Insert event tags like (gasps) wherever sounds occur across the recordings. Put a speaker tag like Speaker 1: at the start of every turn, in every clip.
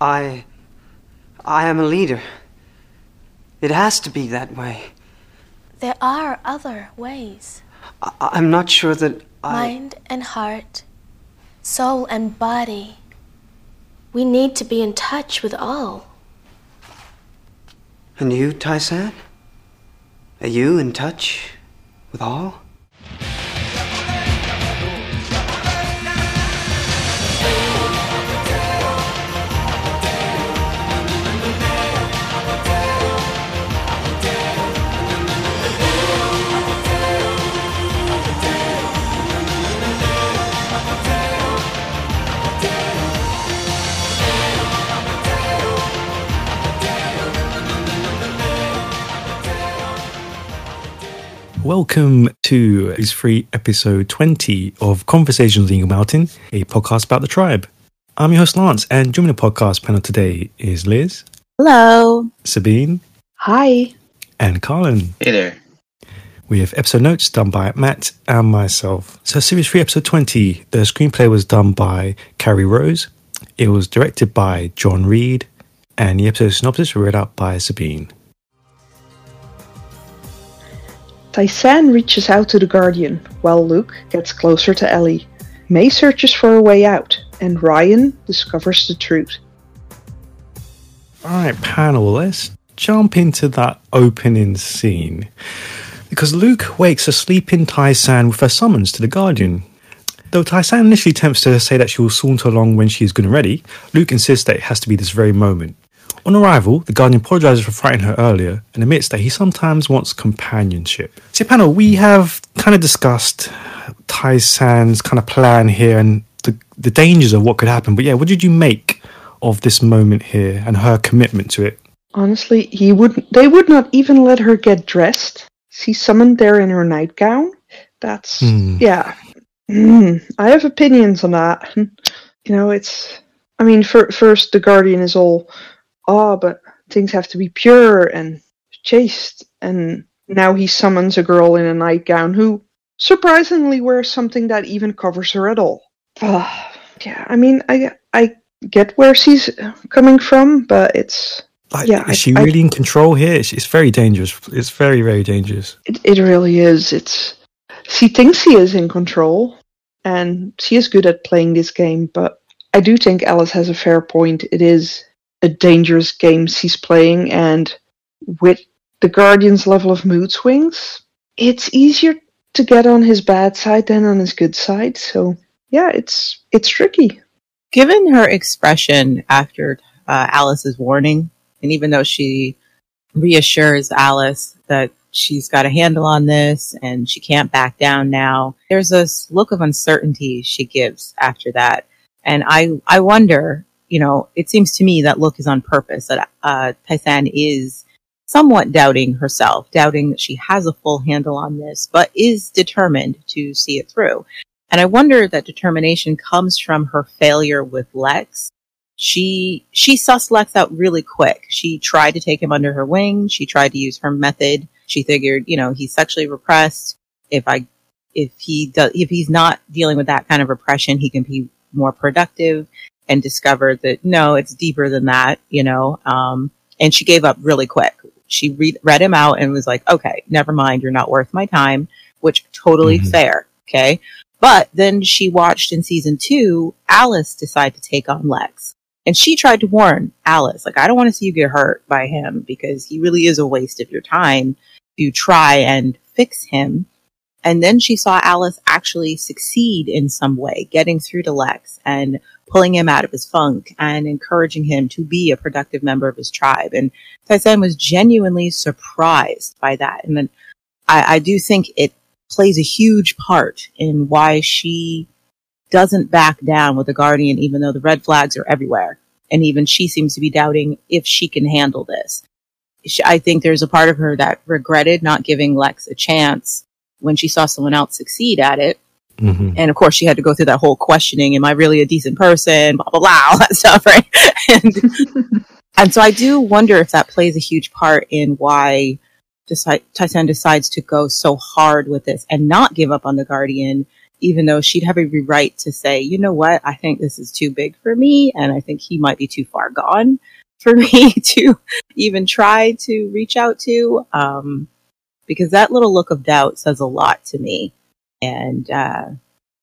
Speaker 1: I. I am a leader. It has to be that way.
Speaker 2: There are other ways.
Speaker 1: I, I'm not sure that I.
Speaker 2: Mind and heart, soul and body. We need to be in touch with all.
Speaker 1: And you, Tai-San? Are you in touch with all?
Speaker 3: Welcome to this free episode 20 of Conversations with Eagle Mountain, a podcast about the tribe. I'm your host Lance, and joining the podcast panel today is Liz,
Speaker 4: Hello.
Speaker 3: Sabine,
Speaker 4: Hi.
Speaker 3: and Karlan.
Speaker 5: Hey there.
Speaker 3: We have episode notes done by Matt and myself. So, Series 3, Episode 20, the screenplay was done by Carrie Rose. It was directed by John Reed, and the episode synopsis was read out by Sabine.
Speaker 6: Tai-San reaches out to the Guardian, while Luke gets closer to Ellie. May searches for a way out, and Ryan discovers the truth.
Speaker 3: All right, panel, let's jump into that opening scene. Because Luke wakes a sleeping Tai-San with a summons to the Guardian. Though Tai-San initially attempts to say that she will saunter along when she is good and ready, Luke insists that it has to be this very moment. On arrival, the Guardian apologizes for frightening her earlier and admits that he sometimes wants companionship. So, panel, we have kind of discussed Tai San's kind of plan here and the, the dangers of what could happen. But yeah, what did you make of this moment here and her commitment to it?
Speaker 6: Honestly, he would they would not even let her get dressed. She's summoned there in her nightgown. That's
Speaker 3: Hmm.
Speaker 6: yeah. Mm, I have opinions on that. (laughs) You know, it's I mean, for, first the Guardian is all oh, but things have to be pure and chaste, and now he summons a girl in a nightgown who surprisingly wears something that even covers her at all. Ah, yeah, I mean, I I get where she's coming from, but it's
Speaker 3: Like,
Speaker 6: Yeah, I-
Speaker 3: is she
Speaker 6: I-
Speaker 3: really in control here? It's, it's very dangerous. It's very, very dangerous.
Speaker 6: It, it really is. It's she thinks she is in control, and she is good at playing this game. But I do think Alice has a fair point. It is dangerous games he's playing, and with the Guardian's level of mood swings, it's easier to get on his bad side than on his good side. So yeah, it's it's tricky.
Speaker 4: Given her expression after uh, Alice's warning, and even though she reassures Alice that she's got a handle on this and she can't back down now, there's this look of uncertainty she gives after that. And I, I wonder, you know, it seems to me that look is on purpose, that uh, Tai-San is somewhat doubting herself, doubting that she has a full handle on this, but is determined to see it through. And I wonder that determination comes from her failure with Lex. She she sussed Lex out really quick. She tried to take him under her wing. She tried to use her method. She figured, you know, he's sexually repressed. If I if he does if he's not dealing with that kind of repression, he can be more productive. And discovered that no, it's deeper than that, you know. Um, and she gave up really quick. She read read him out and was like, okay, never mind, you're not worth my time, which totally
Speaker 3: Mhm.
Speaker 4: fair. Okay. But then she watched in season two, Alice decide to take on Lex. And she tried to warn Alice, like, I don't want to see you get hurt by him because he really is a waste of your time to try and fix him. And then she saw Alice actually succeed in some way, getting through to Lex and pulling him out of his funk and encouraging him to be a productive member of his tribe. And Tai-San was genuinely surprised by that. And then I, I do think it plays a huge part in why she doesn't back down with the Guardian, even though the red flags are everywhere. And even she seems to be doubting if she can handle this. She, I think there's a part of her that regretted not giving Lex a chance when she saw someone else succeed at it.
Speaker 3: Hmm
Speaker 4: And of course, she had to go through that whole questioning: Am I really a decent person? Blah blah blah, (laughs) all that stuff, right? (laughs) and, and so I do wonder if that plays a huge part in why decide, Tai-San decides to go so hard with this and not give up on the Guardian, even though she'd have every right to say, you know what, I think this is too big for me, and I think he might be too far gone for (laughs) me to even try to reach out to. Um, because that little look of doubt says a lot to me. And, uh,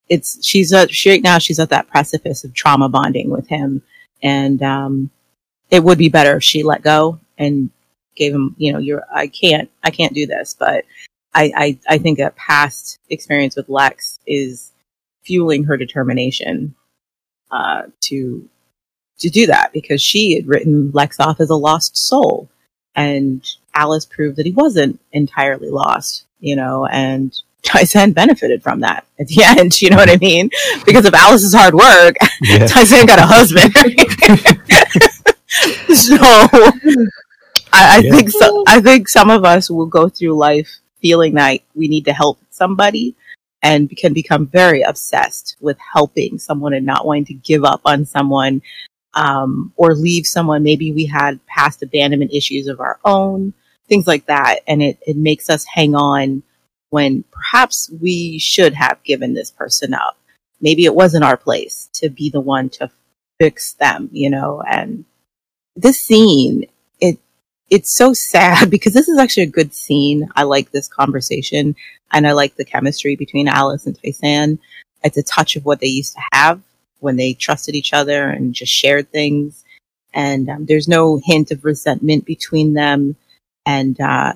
Speaker 4: it's, she's at, she, right now she's at that precipice of trauma bonding with him. And, um, it would be better if she let go and gave him, you know, you're, I can't, I can't do this, but I, I, I think a past experience with Lex is fueling her determination, uh, to, to do that because she had written Lex off as a lost soul and Alice proved that he wasn't entirely lost, you know, and Tai-San benefited from that at the end, you know what I mean? Because of Alice's hard work,
Speaker 3: Yeah. (laughs)
Speaker 4: Tai-San got a husband. (laughs) so I, I
Speaker 3: Yeah.
Speaker 4: think so, I think some of us will go through life feeling like we need to help somebody and can become very obsessed with helping someone and not wanting to give up on someone um, or leave someone. Maybe we had past abandonment issues of our own, things like that. And it, it makes us hang on when perhaps we should have given this person up. Maybe it wasn't our place to be the one to fix them, you know, and this scene, it, it's so sad (laughs) because this is actually a good scene. I like this conversation and I like the chemistry between Alice and Tai-San. It's a touch of what they used to have when they trusted each other and just shared things. And um, there's no hint of resentment between them. And uh,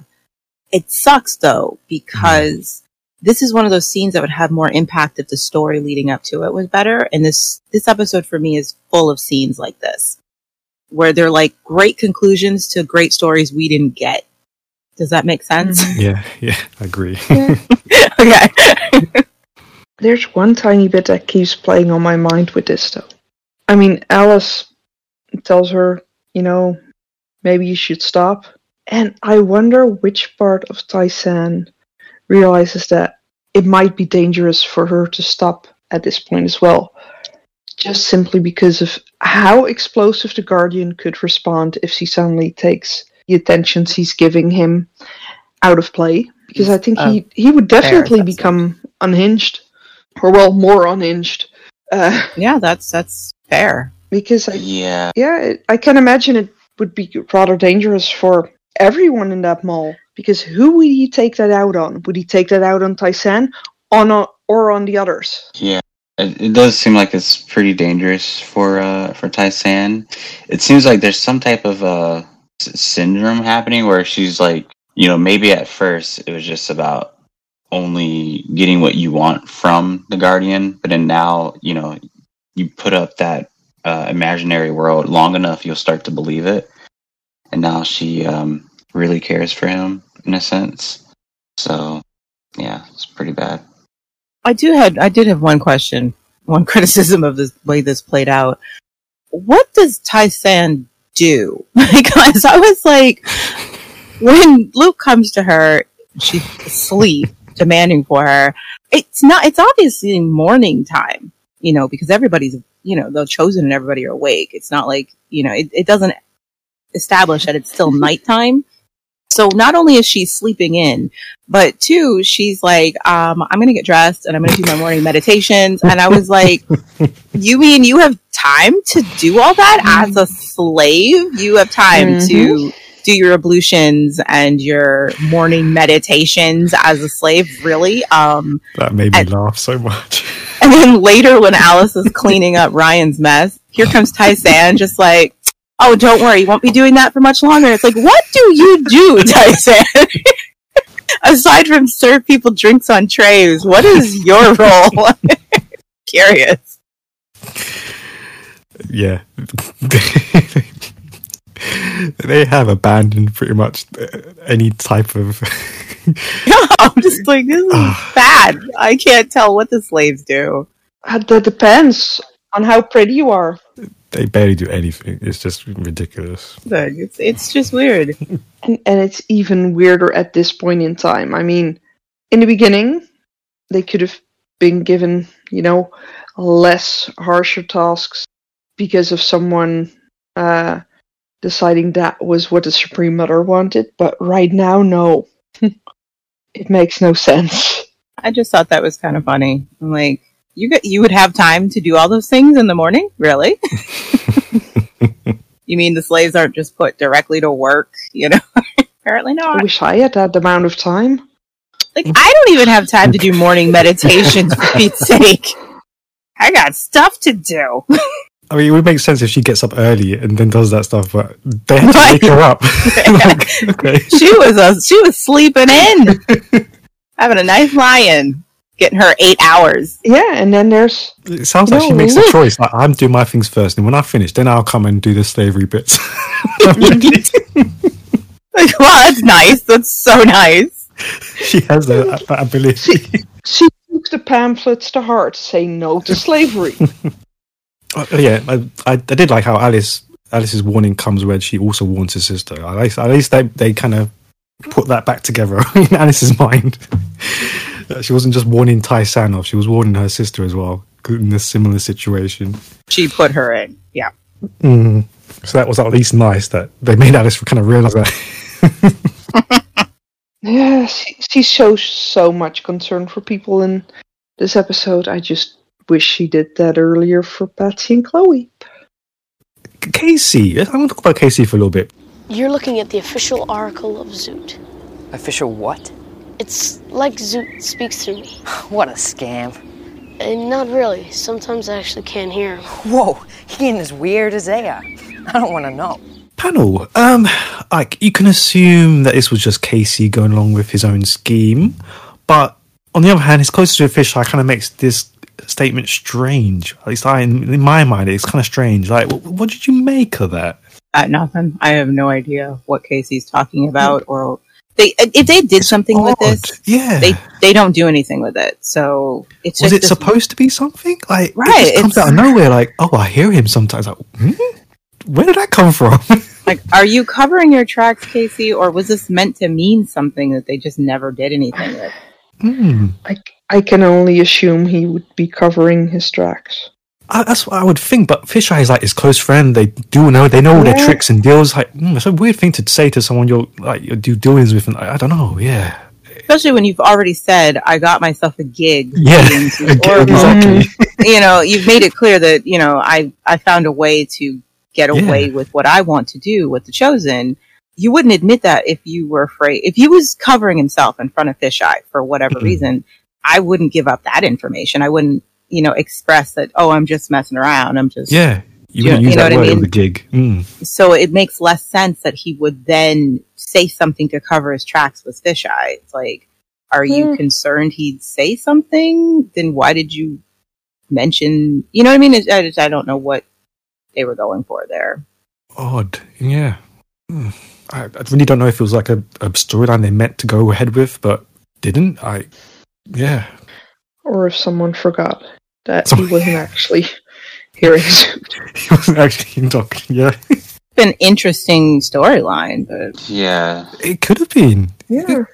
Speaker 4: it sucks though because mm-hmm. this is one of those scenes that would have more impact if the story leading up to it was better. And this this episode for me is full of scenes like this, where they're like great conclusions to great stories we didn't get. Does that make sense? Mm-hmm.
Speaker 3: Yeah, yeah, I agree. (laughs)
Speaker 4: okay. (laughs)
Speaker 6: There's one tiny bit that keeps playing on my mind with this, though. I mean, Alice tells her, you know, maybe you should stop. And I wonder which part of Tai-San realizes that it might be dangerous for her to stop at this point as well. Just simply because of how explosive the Guardian could respond if she suddenly takes the attention she's giving him out of play. Because I think he, he would definitely
Speaker 4: assessment.
Speaker 6: become unhinged or well, more unhinged. Uh,
Speaker 4: yeah, that's that's fair.
Speaker 6: because I,
Speaker 5: Yeah.
Speaker 6: yeah, it, I can imagine it would be rather dangerous for everyone in that mall. Because who would he take that out on? Would he take that out on Tai-San, on a, or on the others?
Speaker 5: Yeah. It, it does seem like it's pretty dangerous for uh for Tai-San. It seems like there's some type of uh syndrome happening where she's like, you know, maybe at first it was just about only getting what you want from the guardian, but then now, you know, you put up that uh, imaginary world long enough, you'll start to believe it. And now she um really cares for him in a sense. So, yeah, it's pretty bad.
Speaker 4: I do had I did have one question, one (laughs) criticism of the way this played out. What does Tai-San do? (laughs) Because I was like, when Luke comes to her, she's asleep, (laughs) demanding for her. It's not. It's obviously morning time, you know, because everybody's, you know, the chosen and everybody are awake. It's not like you know, it, it doesn't establish that it's still nighttime. So not only is she sleeping in, but two, she's like, um, I'm gonna get dressed and I'm gonna do my morning meditations. And I was like, (laughs) you mean you have time to do all that as a slave? You have time to do your ablutions and your morning meditations as a slave, really? Um,
Speaker 3: that made me
Speaker 4: And-
Speaker 3: laugh so much.
Speaker 4: and then later when (laughs) Alice is cleaning up Ryan's mess, here comes Tai San just like, oh, don't worry, you won't be doing that for much longer. It's like, what do you do, (laughs) Tai San? (laughs) Aside from serve people drinks on trays, what is your (laughs) role? Curious.
Speaker 3: yeah. they have abandoned pretty much uh, any type of.
Speaker 4: I'm just like, this is bad. I can't tell what the slaves do.
Speaker 6: Uh, That depends on how pretty you are.
Speaker 3: They barely do anything. It's just ridiculous.
Speaker 4: Like, It's, it's just weird. (laughs)
Speaker 6: And, and it's even weirder at this point in time. I mean, in the beginning, they could have been given, you know, less harsher tasks because of someone uh, deciding that was what the Supreme Mother wanted. But right now, no. (laughs) it makes no sense.
Speaker 4: I just thought that was kind of funny. I'm like, you get, you would have time to do all those things in the morning? Really? (laughs) you mean the slaves aren't just put directly to work? You know, (laughs) apparently not I
Speaker 6: wish I had that amount of time.
Speaker 4: Like, I don't even have time to do morning (laughs) meditation for Pete's sake. I got stuff to do.
Speaker 3: I mean, it would make sense if she gets up early and then does that stuff, but they have to
Speaker 4: Right.
Speaker 3: wake her up. Like, okay.
Speaker 4: she was a, she was sleeping in, having a nice lie-in, getting her eight hours.
Speaker 6: Yeah, and then there's
Speaker 3: It sounds like she
Speaker 6: No,
Speaker 3: makes a choice. Like, I'm doing my things first, and when I finish, then I'll come and do the slavery bits. (laughs)
Speaker 4: Like, wow, that's nice. That's so nice.
Speaker 3: she has that, that ability.
Speaker 6: she took the pamphlets to heart, saying no to slavery.
Speaker 3: Oh, (laughs) yeah, I, I, I did like how Alice Alice's warning comes when she also warns her sister. At least, at least they, they kind of put that back together (laughs) in Alice's mind. That she wasn't just warning Tai San off; she was warning her sister as well in a similar situation.
Speaker 4: She put her in. Yeah.
Speaker 3: Mm. So that was at least nice that they made Alice kind of realize that. (laughs)
Speaker 6: yeah, she, she shows so much concern for people in this episode. I just wish she did that earlier for Patsy and Chloe.
Speaker 3: Casey, I want to talk about Casey for a little bit.
Speaker 2: You're looking at the official oracle of Zoot.
Speaker 1: Official what?
Speaker 2: It's like Zoot speaks through me. (sighs)
Speaker 1: What a scam.
Speaker 2: And not really. Sometimes I actually can't hear him.
Speaker 1: Whoa, he ain't as weird as they are. I don't want to know.
Speaker 3: Panel, um, like you can assume that this was just Casey going along with his own scheme, but on the other hand, his closest to a Fisheye kind of makes this statement strange. At least I, in, in my mind, it's kind of strange. Like, what, what did you make of that?
Speaker 4: Uh, nothing. I have no idea what Casey's talking about, or they if they did something with
Speaker 3: Odd.
Speaker 4: this,
Speaker 3: yeah.
Speaker 4: they they don't do anything with it. So it's
Speaker 3: was
Speaker 4: just
Speaker 3: it
Speaker 4: this-
Speaker 3: supposed to be something? Like,
Speaker 4: Right,
Speaker 3: it just comes
Speaker 4: it's-
Speaker 3: out of nowhere. Like, oh, I hear him sometimes. Like, hmm? where did that come from? (laughs)
Speaker 4: like, are you covering your tracks, Casey, or was this meant to mean something that they just never did anything with?
Speaker 3: Hmm.
Speaker 6: I, I can only assume he would be covering his tracks.
Speaker 3: I, that's what I would think. But Fisheye is like his close friend. They do know. They know all their
Speaker 6: Yeah.
Speaker 3: tricks and deals. Like, mm, it's a weird thing to say to someone you're like you do dealings with. And I, I don't know. Yeah,
Speaker 4: Especially when you've already said, "I got myself a gig."
Speaker 3: yeah,
Speaker 4: being some
Speaker 3: Okay, exactly.
Speaker 4: you know, you've made it clear that you know I I found a way to get
Speaker 3: Yeah.
Speaker 4: away with what I want to do with the chosen. You wouldn't admit that if you were afraid. If he was covering himself in front of Fisheye for whatever
Speaker 3: Mhm.
Speaker 4: reason, I wouldn't give up that information. I wouldn't, you know, express that. Oh, I'm just messing around. I'm just
Speaker 3: Yeah, you
Speaker 4: Yeah,
Speaker 3: use
Speaker 4: you know
Speaker 3: that
Speaker 4: what I mean?
Speaker 3: with gig. Mm.
Speaker 4: so it makes less sense that he would then say something to cover his tracks with fisheye. It's like, are you
Speaker 6: Hmm.
Speaker 4: concerned he'd say something? Then why did you mention? You know what I mean? I just I don't know what they were going for there.
Speaker 3: Odd. Yeah. Mm. I, I really don't know if it was like a, a storyline they meant to go ahead with, but didn't. I. Yeah.
Speaker 6: Or if someone forgot that
Speaker 3: Someone-
Speaker 6: he wasn't (laughs) actually hearing
Speaker 3: He wasn't actually talking. Yeah.
Speaker 4: An interesting storyline, but
Speaker 5: Yeah,
Speaker 3: It could have been.
Speaker 6: Yeah.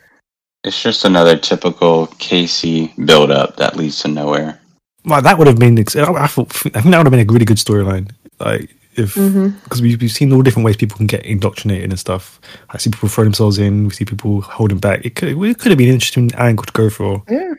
Speaker 5: it's just another typical Casey build up that leads to nowhere.
Speaker 3: Well, that would have been. ex- I, I thought. I think that would have been a really good storyline. Like if
Speaker 6: mm-hmm.
Speaker 3: because we, we've seen all different ways people can get indoctrinated and stuff. I see people throw themselves in. We see people holding back. It could. It could have been an interesting angle to go for.
Speaker 6: Yeah.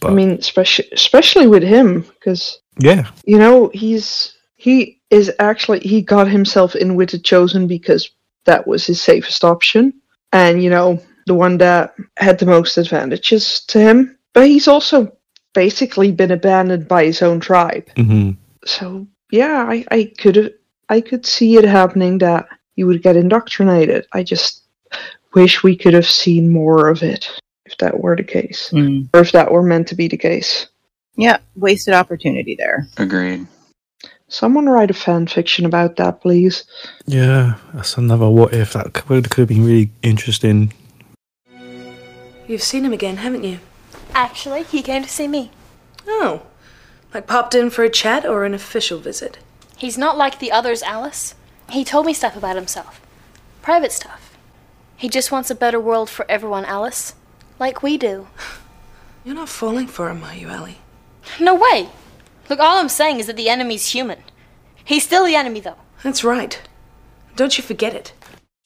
Speaker 3: But
Speaker 6: I mean, especially especially with him, because
Speaker 3: yeah.
Speaker 6: you know he's he is actually he got himself in with the chosen because that was his safest option, and you know the one that had the most advantages to him. But he's also basically been abandoned by his own tribe.
Speaker 3: hmm
Speaker 6: So yeah, I I could have I could see it happening that he would get indoctrinated. I just wish we could have seen more of it if that were the case, mm. or if that were meant to be the case.
Speaker 4: yeah, wasted opportunity there.
Speaker 5: Agreed.
Speaker 6: Someone write a fan fiction about that, please.
Speaker 3: Yeah. That's another what if that could, could have been really interesting.
Speaker 7: You've seen him again, haven't you?
Speaker 2: Actually, he came to see me.
Speaker 7: Oh. Like popped in for a chat or an official visit?
Speaker 2: He's not like the others, Alice. He told me stuff about himself. Private stuff. He just wants a better world for everyone, Alice. Like we do. (laughs)
Speaker 7: You're not falling for him, are you, Ellie?
Speaker 2: No way! Look, all I'm saying is that the enemy's human. He's still the enemy, though.
Speaker 7: That's right. Don't you forget it.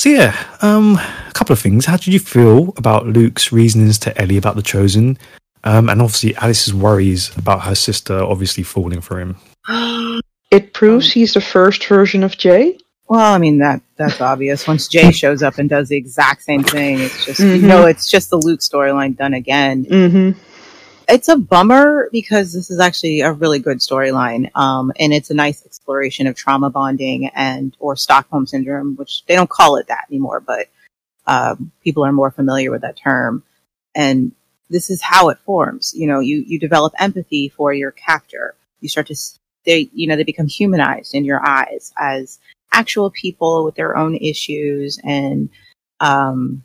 Speaker 3: So yeah, um, a couple of things. How did you feel about Luke's reasonings to Ellie about the Chosen? Um, and obviously, Alice's worries about her sister obviously falling for him.
Speaker 6: It proves he's the first version of Jay.
Speaker 4: Well, I mean that that's obvious. Once Jay shows up and does the exact same thing, it's just you
Speaker 6: Mhm.
Speaker 4: know it's just the Luke storyline done again.
Speaker 6: Mm-hmm.
Speaker 4: It's a bummer because this is actually a really good storyline, um, and it's a nice exploration of trauma bonding and or Stockholm syndrome, which they don't call it that anymore, but um, people are more familiar with that term. And this is how it forms. You know, you you develop empathy for your captor. You start to they you know they become humanized in your eyes as actual people with their own issues and um,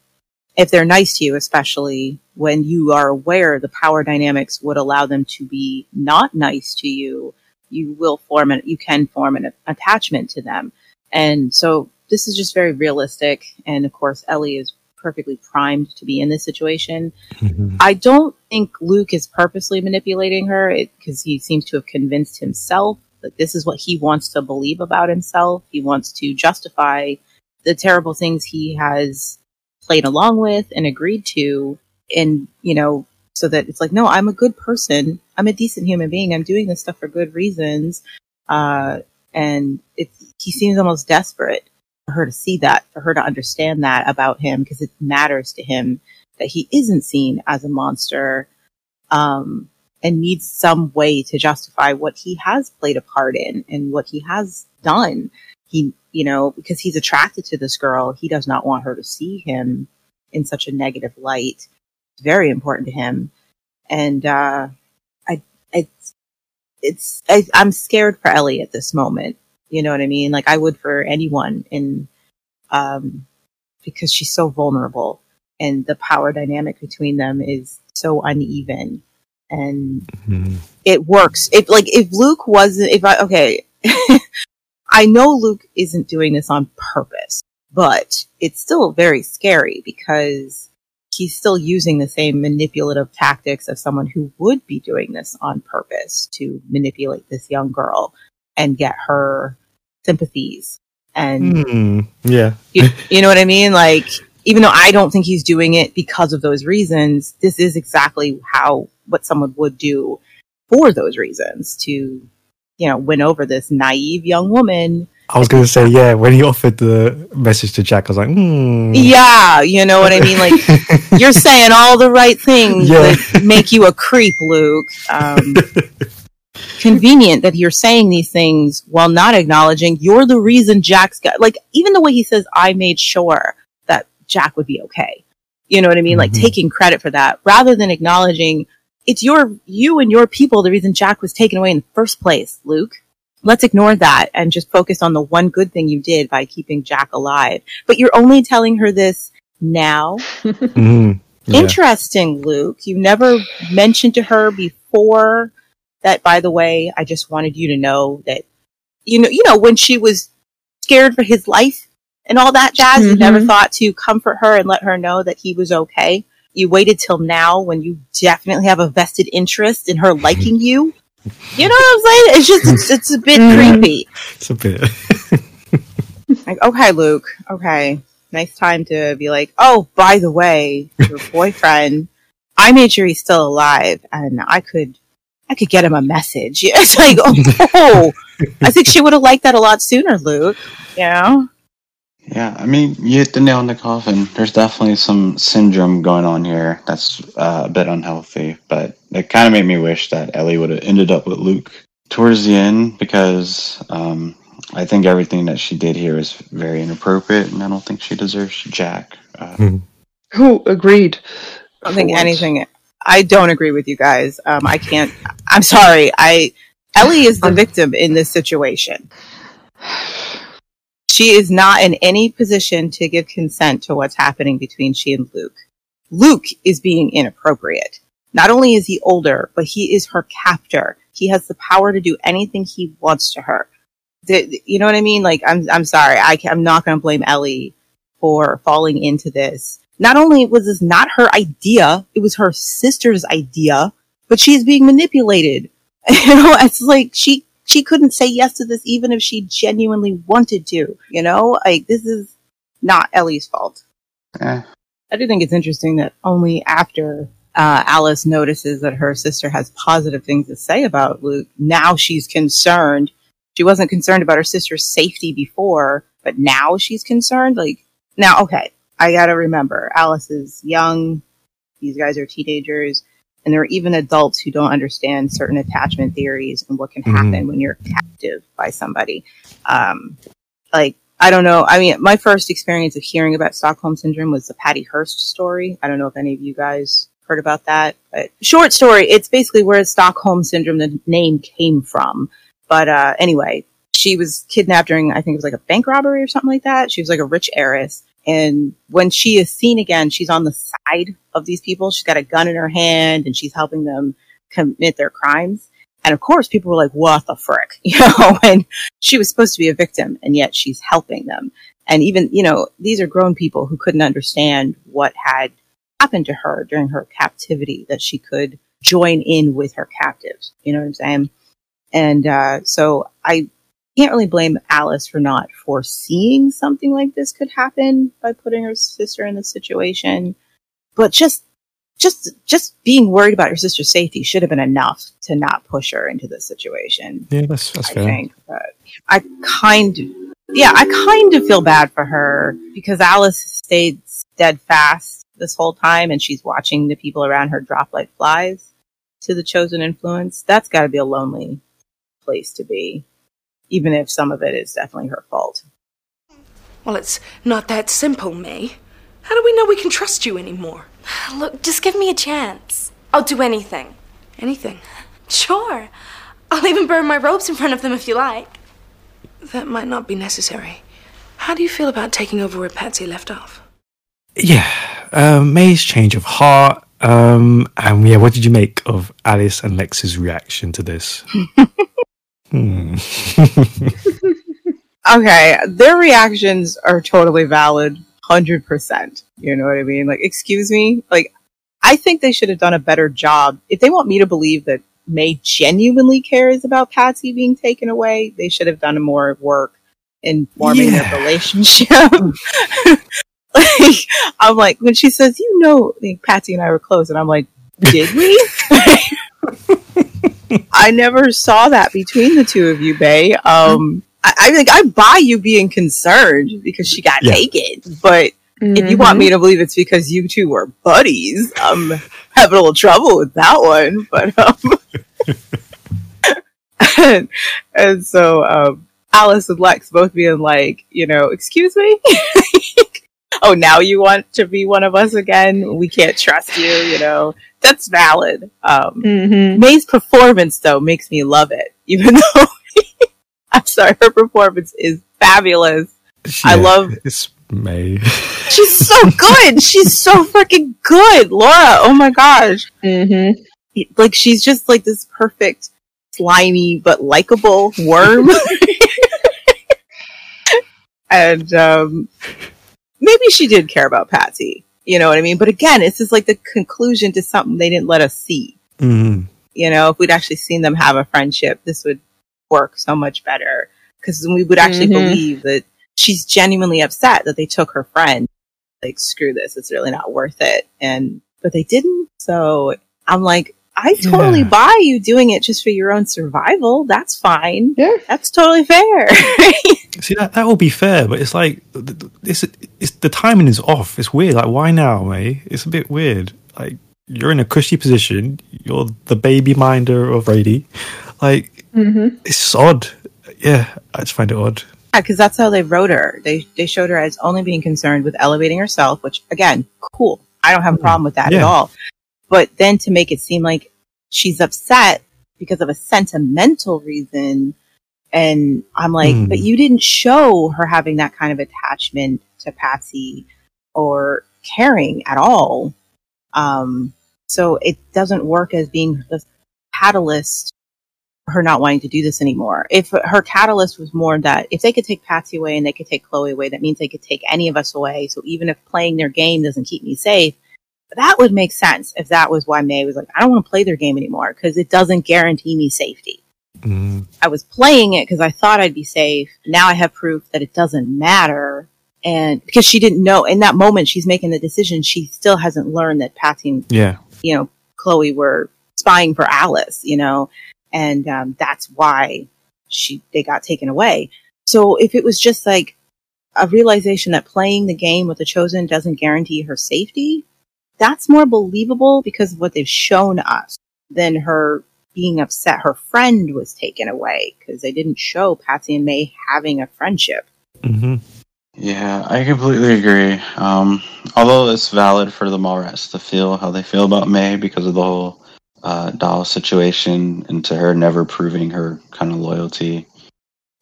Speaker 4: if they're nice to you, especially when you are aware the power dynamics would allow them to be not nice to you, you will form an, you can form an attachment to them. And so this is just very realistic. And of course, Ellie is perfectly primed to be in this situation.
Speaker 3: Mhm.
Speaker 4: I don't think Luke is purposely manipulating her because he seems to have convinced himself that this is what he wants to believe about himself. He wants to justify the terrible things he has played along with and agreed to. And, you know, so that it's like, no, I'm a good person. I'm a decent human being. I'm doing this stuff for good reasons. Uh, and it's, he seems almost desperate for her to see that, for her to understand that about him because it matters to him that he isn't seen as a monster um, and needs some way to justify what he has played a part in and what he has done. He, you know, because he's attracted to this girl, he does not want her to see him in such a negative light. It's very important to him. And, uh, I, it's, it's, I, I'm scared for Ellie at this moment. You know what I mean? Like I would for anyone in, um, because she's so vulnerable and the power dynamic between them is so uneven and
Speaker 3: Mhm.
Speaker 4: it works. If like if Luke wasn't if I okay (laughs) I know Luke isn't doing this on purpose, but it's still very scary because he's still using the same manipulative tactics of someone who would be doing this on purpose to manipulate this young girl and get her sympathies and
Speaker 3: Hmm, yeah.
Speaker 4: you, you know what I mean? Like, even though I don't think he's doing it because of those reasons, this is exactly how what someone would do for those reasons to, you know, win over this naive young woman.
Speaker 3: I was going to say, yeah, when he offered the message to Jack, I was like, hmm.
Speaker 4: Yeah, you know what I mean? Like, (laughs) you're saying all the right things
Speaker 3: Yeah.
Speaker 4: that make you a creep, Luke. Um, (laughs) convenient that you're saying these things while not acknowledging you're the reason Jack's got, like, even the way he says, I made sure that Jack would be okay. You know what I mean? Like,
Speaker 3: Mhm.
Speaker 4: taking credit for that rather than acknowledging it's your, you and your people the reason Jack was taken away in the first place, Luke. Let's ignore that and just focus on the one good thing you did by keeping Jack alive. But you're only telling her this now (laughs)
Speaker 3: Mhm. Yeah.
Speaker 4: Interesting, Luke. You never mentioned to her before that, by the way, I just wanted you to know that, you know, you know, when she was scared for his life and all that jazz, you never
Speaker 6: Mhm.
Speaker 4: thought to comfort her and let her know that he was okay. You waited till now when you definitely have a vested interest in her liking you. You know what I'm saying? It's just, it's, it's a bit (laughs) creepy.
Speaker 3: It's a bit. (laughs)
Speaker 4: Like, okay, Luke, okay. Nice time to be like, oh, by the way, your (laughs) boyfriend, I made sure he's still alive and I could, I could get him a message. It's like, oh, I think she would have liked that a lot sooner, Luke. You know?
Speaker 5: Yeah, I mean, you hit the nail in the coffin. There's definitely some syndrome going on here that's uh, a bit unhealthy, but it kind of made me wish that Ellie would have ended up with Luke towards the end because um, I think everything that she did here is very inappropriate, and I don't think she deserves Jack. Uh,
Speaker 6: Who agreed?
Speaker 4: I don't think
Speaker 6: once.
Speaker 4: anything, I don't agree with you guys. Um, I can't, I'm sorry. I, Ellie is the victim in this situation. (sighs) (sighs) (sighs) She is not in any position to give consent to what's happening between she and Luke. Luke is being inappropriate. Not only is he older, but he is her captor. He has the power to do anything he wants to her. The, you know what I mean? Like, I'm, I'm sorry. I, I'm not going to blame Ellie for falling into this. Not only was this not her idea, it was her sister's idea, but she's being manipulated. (laughs) You know, it's like she she couldn't say yes to this even if she genuinely wanted to. You know, like this is not Ellie's fault.
Speaker 5: eh.
Speaker 4: I do think it's interesting that only after uh, Alice notices that her sister has positive things to say about Luke. Now she's concerned. She wasn't concerned about her sister's safety before, but now she's concerned. Like, now, okay, I gotta remember, Alice is young. These guys are teenagers. And there are even adults who don't understand certain attachment theories and what can
Speaker 3: Mhm.
Speaker 4: happen when you're captive by somebody. Um, like, I don't know. I mean, my first experience of hearing about Stockholm syndrome was the Patty Hearst story. I don't know if any of you guys heard about that. But short story, it's basically where Stockholm syndrome, the name came from. But uh, anyway, she was kidnapped during, I think it was like a bank robbery or something like that. She was like a rich heiress. And when she is seen again, she's on the side of these people. She's got a gun in her hand and she's helping them commit their crimes. And of course, people were like, what the frick? (laughs) You know, and she was supposed to be a victim and yet she's helping them. And even, you know, these are grown people who couldn't understand what had happened to her during her captivity that she could join in with her captives. You know what I'm saying? And, uh, so I can't really blame Alice for not foreseeing something like this could happen by putting her sister in this situation. But just, just, just being worried about her sister's safety should have been enough to not push her into this situation.
Speaker 3: Yeah, that's that's
Speaker 4: I
Speaker 3: fair.
Speaker 4: think. But I kind of, yeah, I kind of feel bad for her because Alice stayed steadfast this whole time and she's watching the people around her drop like flies to the chosen influence. That's got to be a lonely place to be, even if some of it is definitely her fault.
Speaker 7: Well, it's not that simple, May. How do we know we can trust you anymore?
Speaker 8: Look, just give me a chance. I'll do anything.
Speaker 7: Anything.
Speaker 8: Sure. I'll even burn my robes in front of them if you like.
Speaker 7: That might not be necessary. How do you feel about taking over where Patsy left off?
Speaker 3: Yeah, um, May's change of heart. Um, and yeah, what did you make of Alice and Lex's reaction to this? (laughs) hmm. (laughs)
Speaker 4: Okay, their reactions are totally valid, 100%. You know what I mean? Like, excuse me? Like, I think they should have done a better job. If they want me to believe that May genuinely cares about Patsy being taken away, they should have done more work in forming
Speaker 3: Yeah.
Speaker 4: their relationship. (laughs) like, I'm like, when she says, you know, like, Patsy and I were close, and I'm like, did we? (laughs) I never saw that between the two of you, May. Um, I, I think I buy you being concerned because she got
Speaker 3: Yeah.
Speaker 4: taken, but if you want me to believe it's because you two were buddies, I'm having a little trouble with that one. But um, and, (laughs) and so um, Alice and Lex both being like, you know, excuse me. (laughs) oh, now you want to be one of us again? We can't trust you. You know, that's valid. Um,
Speaker 6: Mm-hmm.
Speaker 4: May's performance though makes me love it, (laughs) even though I'm sorry, her performance is fabulous. I love-
Speaker 3: it's May. (laughs)
Speaker 4: She's so good. She's so freaking good, Laura. Oh my gosh,
Speaker 6: Mm-hmm.
Speaker 4: like she's just like this perfect, slimy but likable worm. (laughs) and um, maybe she did care about Patsy. You know what I mean? But again, it's just like the conclusion to something they didn't let us see.
Speaker 3: Mm.
Speaker 4: you know, if we'd actually seen them have a friendship, this would work so much better. Because we would actually
Speaker 6: Mhm.
Speaker 4: believe that she's genuinely upset that they took her friend. Like, screw this, it's really not worth it. And, but they didn't. So I'm like, I totally
Speaker 3: Yeah.
Speaker 4: buy you doing it just for your own survival. That's fine.
Speaker 6: Yeah.
Speaker 4: That's totally fair. (laughs)
Speaker 3: See that that will be fair, but it's like it's, it's the timing is off. It's weird. Like why now, May? It's a bit weird. Like you're in a cushy position. You're the baby minder of Brady. Like
Speaker 6: Mm-hmm.
Speaker 3: it's odd. Yeah, I just find it odd.
Speaker 4: Yeah, because that's how they wrote her. They they showed her as only being concerned with elevating herself, which again, cool. I don't have a problem with that at all. But then to make it seem like she's upset because of a sentimental reason, and I'm like,
Speaker 3: Hmm.
Speaker 4: but you didn't show her having that kind of attachment to Patsy or caring at all. Um, so it doesn't work as being the catalyst for her not wanting to do this anymore. If her catalyst was more that if they could take Patsy away and they could take Chloe away, that means they could take any of us away. So even if playing their game doesn't keep me safe, that would make sense if that was why May was like, I don't want to play their game anymore because it doesn't guarantee me safety.
Speaker 3: Mm.
Speaker 4: I was playing it because I thought I'd be safe. Now I have proof that it doesn't matter. And because she didn't know in that moment she's making the decision, she still hasn't learned that Patsy
Speaker 3: Yeah,
Speaker 4: you know, Chloe were spying for Alice, you know, and um, that's why she they got taken away. So if it was just like a realization that playing the game with the chosen doesn't guarantee her safety, that's more believable because of what they've shown us than her being upset her friend was taken away because they didn't show Patsy and May having a friendship.
Speaker 3: hmm
Speaker 5: Yeah, I completely agree. Um, although it's valid for the Mallrats to feel how they feel about May because of the whole uh, doll situation and to her never proving her kind of loyalty.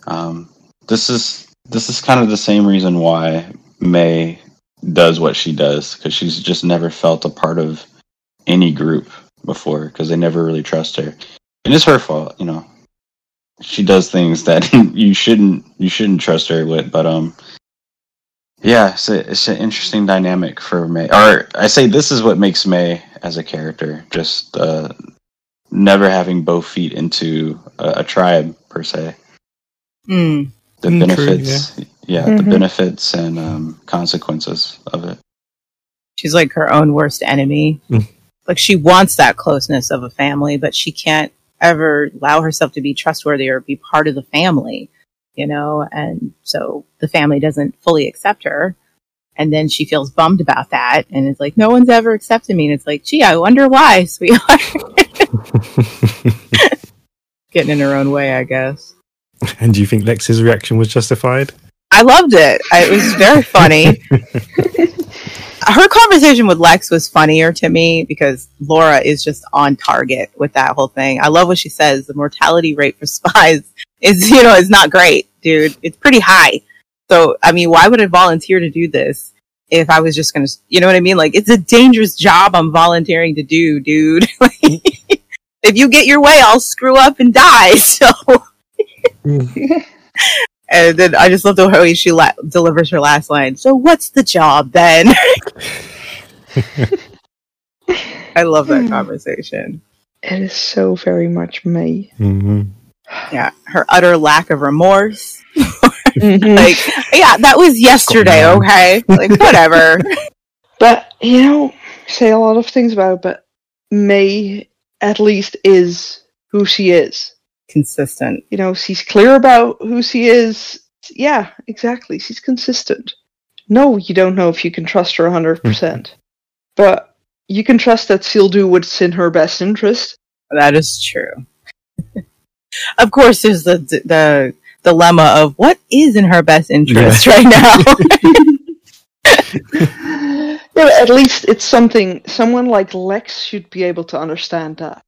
Speaker 5: Um, this is this is kind of the same reason why May does what she does because she's just never felt a part of any group before because they never really trust her, and it's her fault, you know. She does things that (laughs) you shouldn't you shouldn't trust her with, but um, yeah, it's, a, it's an interesting dynamic for May. Or I say this is what makes May as a character, just uh, never having both feet into a, a tribe per se.
Speaker 4: Mm.
Speaker 5: The
Speaker 3: Mm, true,
Speaker 5: benefits, yeah, the
Speaker 6: Mhm.
Speaker 5: benefits and um, consequences of it.
Speaker 4: She's like her own worst enemy.
Speaker 3: Mm.
Speaker 4: Like she wants that closeness of a family, but she can't ever allow herself to be trustworthy or be part of the family, you know? And so the family doesn't fully accept her. And then she feels bummed about that. And it's like, no one's ever accepted me. And it's like, gee, I wonder why, (laughs) sweetheart. (laughs) Getting in her own way, I guess.
Speaker 3: and do you think Lex's reaction was justified?
Speaker 4: I loved it. I, it was very funny. (laughs) Her conversation with Lex was funnier to me because Laura is just on target with that whole thing. I love what she says. The mortality rate for (laughs) spies is, you know, is not great, dude. It's pretty high. So, I mean, why would I volunteer to do this if I was just going to, you know what I mean? Like, it's a dangerous job I'm volunteering to do, dude. (laughs) if you get your way, I'll screw up and die. (laughs) So, mm. And then I just love the way she la- delivers her last line. So what's the job then? (laughs) I love that conversation.
Speaker 6: It is so very much me.
Speaker 3: hmm
Speaker 4: Yeah, her utter lack of remorse. (laughs)
Speaker 6: Mhm.
Speaker 4: Like, yeah, that was yesterday. Okay, like whatever. (laughs)
Speaker 6: But you know, say a lot of things about it, but May at least is who she is.
Speaker 4: Consistent.
Speaker 6: You know, she's clear about who she is. Yeah, exactly. She's consistent. No, you don't know if you can trust her 100%. Hmm. but you can trust that she'll do what's in her best interest.
Speaker 4: That is true. (laughs) of course, there's the the dilemma of what is in her best interest right now. (laughs)
Speaker 6: yeah, at least it's something someone like Lex should be able to understand that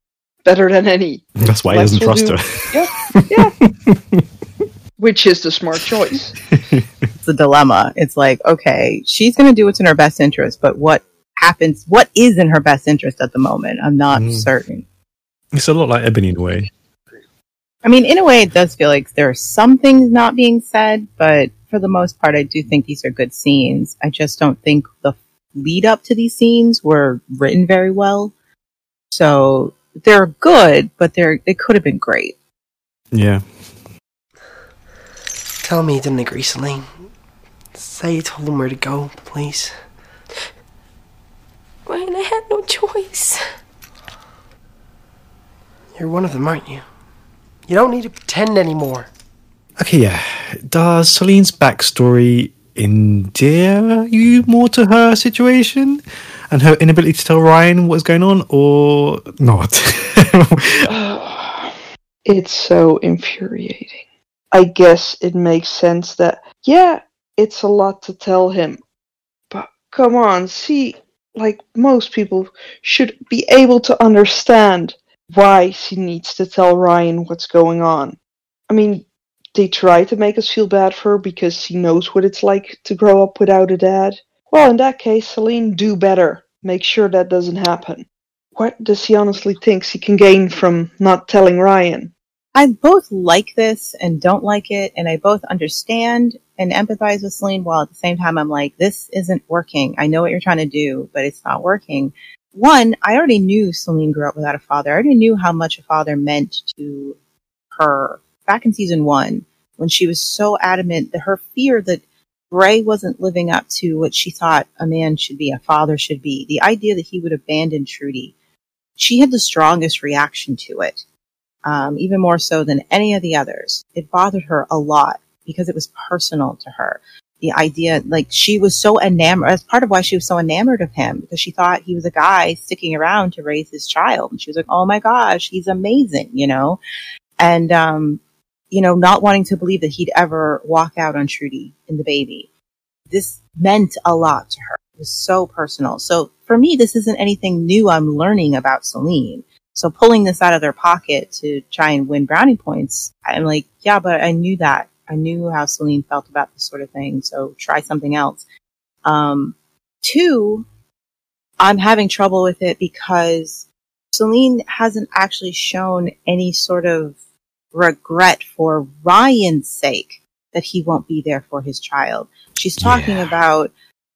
Speaker 6: better than any.
Speaker 3: That's why he doesn't trust
Speaker 6: do-
Speaker 3: her.
Speaker 6: Yeah, yeah. (laughs) Which is the smart choice.
Speaker 4: it's a dilemma. It's like, okay, she's going to do what's in her best interest, but what happens? What is in her best interest at the moment? I'm not
Speaker 3: Mm.
Speaker 4: certain.
Speaker 3: It's a lot like Ebony in a way.
Speaker 4: I mean, in a way, it does feel like there are some things not being said, but for the most part, I do think these are good scenes. I just don't think the lead up to these scenes were written very well. So they're good, but they're they could have been great.
Speaker 3: Yeah.
Speaker 9: Tell me you didn't agree, Salene. Say you told him where to go, please.
Speaker 8: Ryan, I had no choice.
Speaker 9: You're one of them, aren't you? You don't need to pretend anymore.
Speaker 3: Okay, yeah. Does Salene's backstory endear you more to her situation and her inability to tell Ryan what's going on, or not? (laughs)
Speaker 6: It's so infuriating. I guess it makes sense that, yeah, it's a lot to tell him. But come on, see, like most people should be able to understand why she needs to tell Ryan what's going on. I mean, they try to make us feel bad for her because she knows what it's like to grow up without a dad. Well, in that case, Salene, do better. Make sure that doesn't happen. What does she honestly think she can gain from not telling Ryan?
Speaker 4: I both like this and don't like it, and I both understand and empathize with Salene while at the same time I'm like, this isn't working. I know what you're trying to do, but it's not working. One, I already knew Salene grew up without a father. I already knew how much a father meant to her back in season one when she was so adamant that her fear that Bray wasn't living up to what she thought a man should be, a father should be. The idea that he would abandon Trudy, she had the strongest reaction to it, um, even more so than any of the others. It bothered her a lot because it was personal to her. The idea, like she was so enamored, that's part of why she was so enamored of him because she thought he was a guy sticking around to raise his child. And she was like, oh my gosh, he's amazing, you know? And, um, you know, not wanting to believe that he'd ever walk out on Trudy and the baby. This meant a lot to her. It was so personal. So for me, this isn't anything new I'm learning about Salene. So pulling this out of their pocket to try and win brownie points, I'm like, yeah, but I knew that. I knew how Salene felt about this sort of thing. So try something else. Um, two, I'm having trouble with it because Salene hasn't actually shown any sort of regret for Ryan's sake that he won't be there for his child. She's talking
Speaker 3: Yeah.
Speaker 4: about,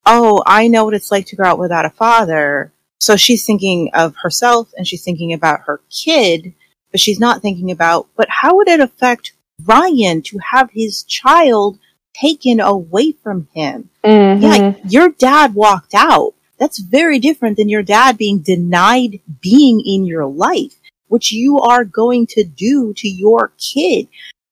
Speaker 4: oh, I know what it's like to grow up without a father. So she's thinking of herself and she's thinking about her kid, but she's not thinking about, but how would it affect Ryan to have his child taken away from him?
Speaker 6: Mhm.
Speaker 4: Yeah, your dad walked out. That's very different than your dad being denied being in your life, which you are going to do to your kid.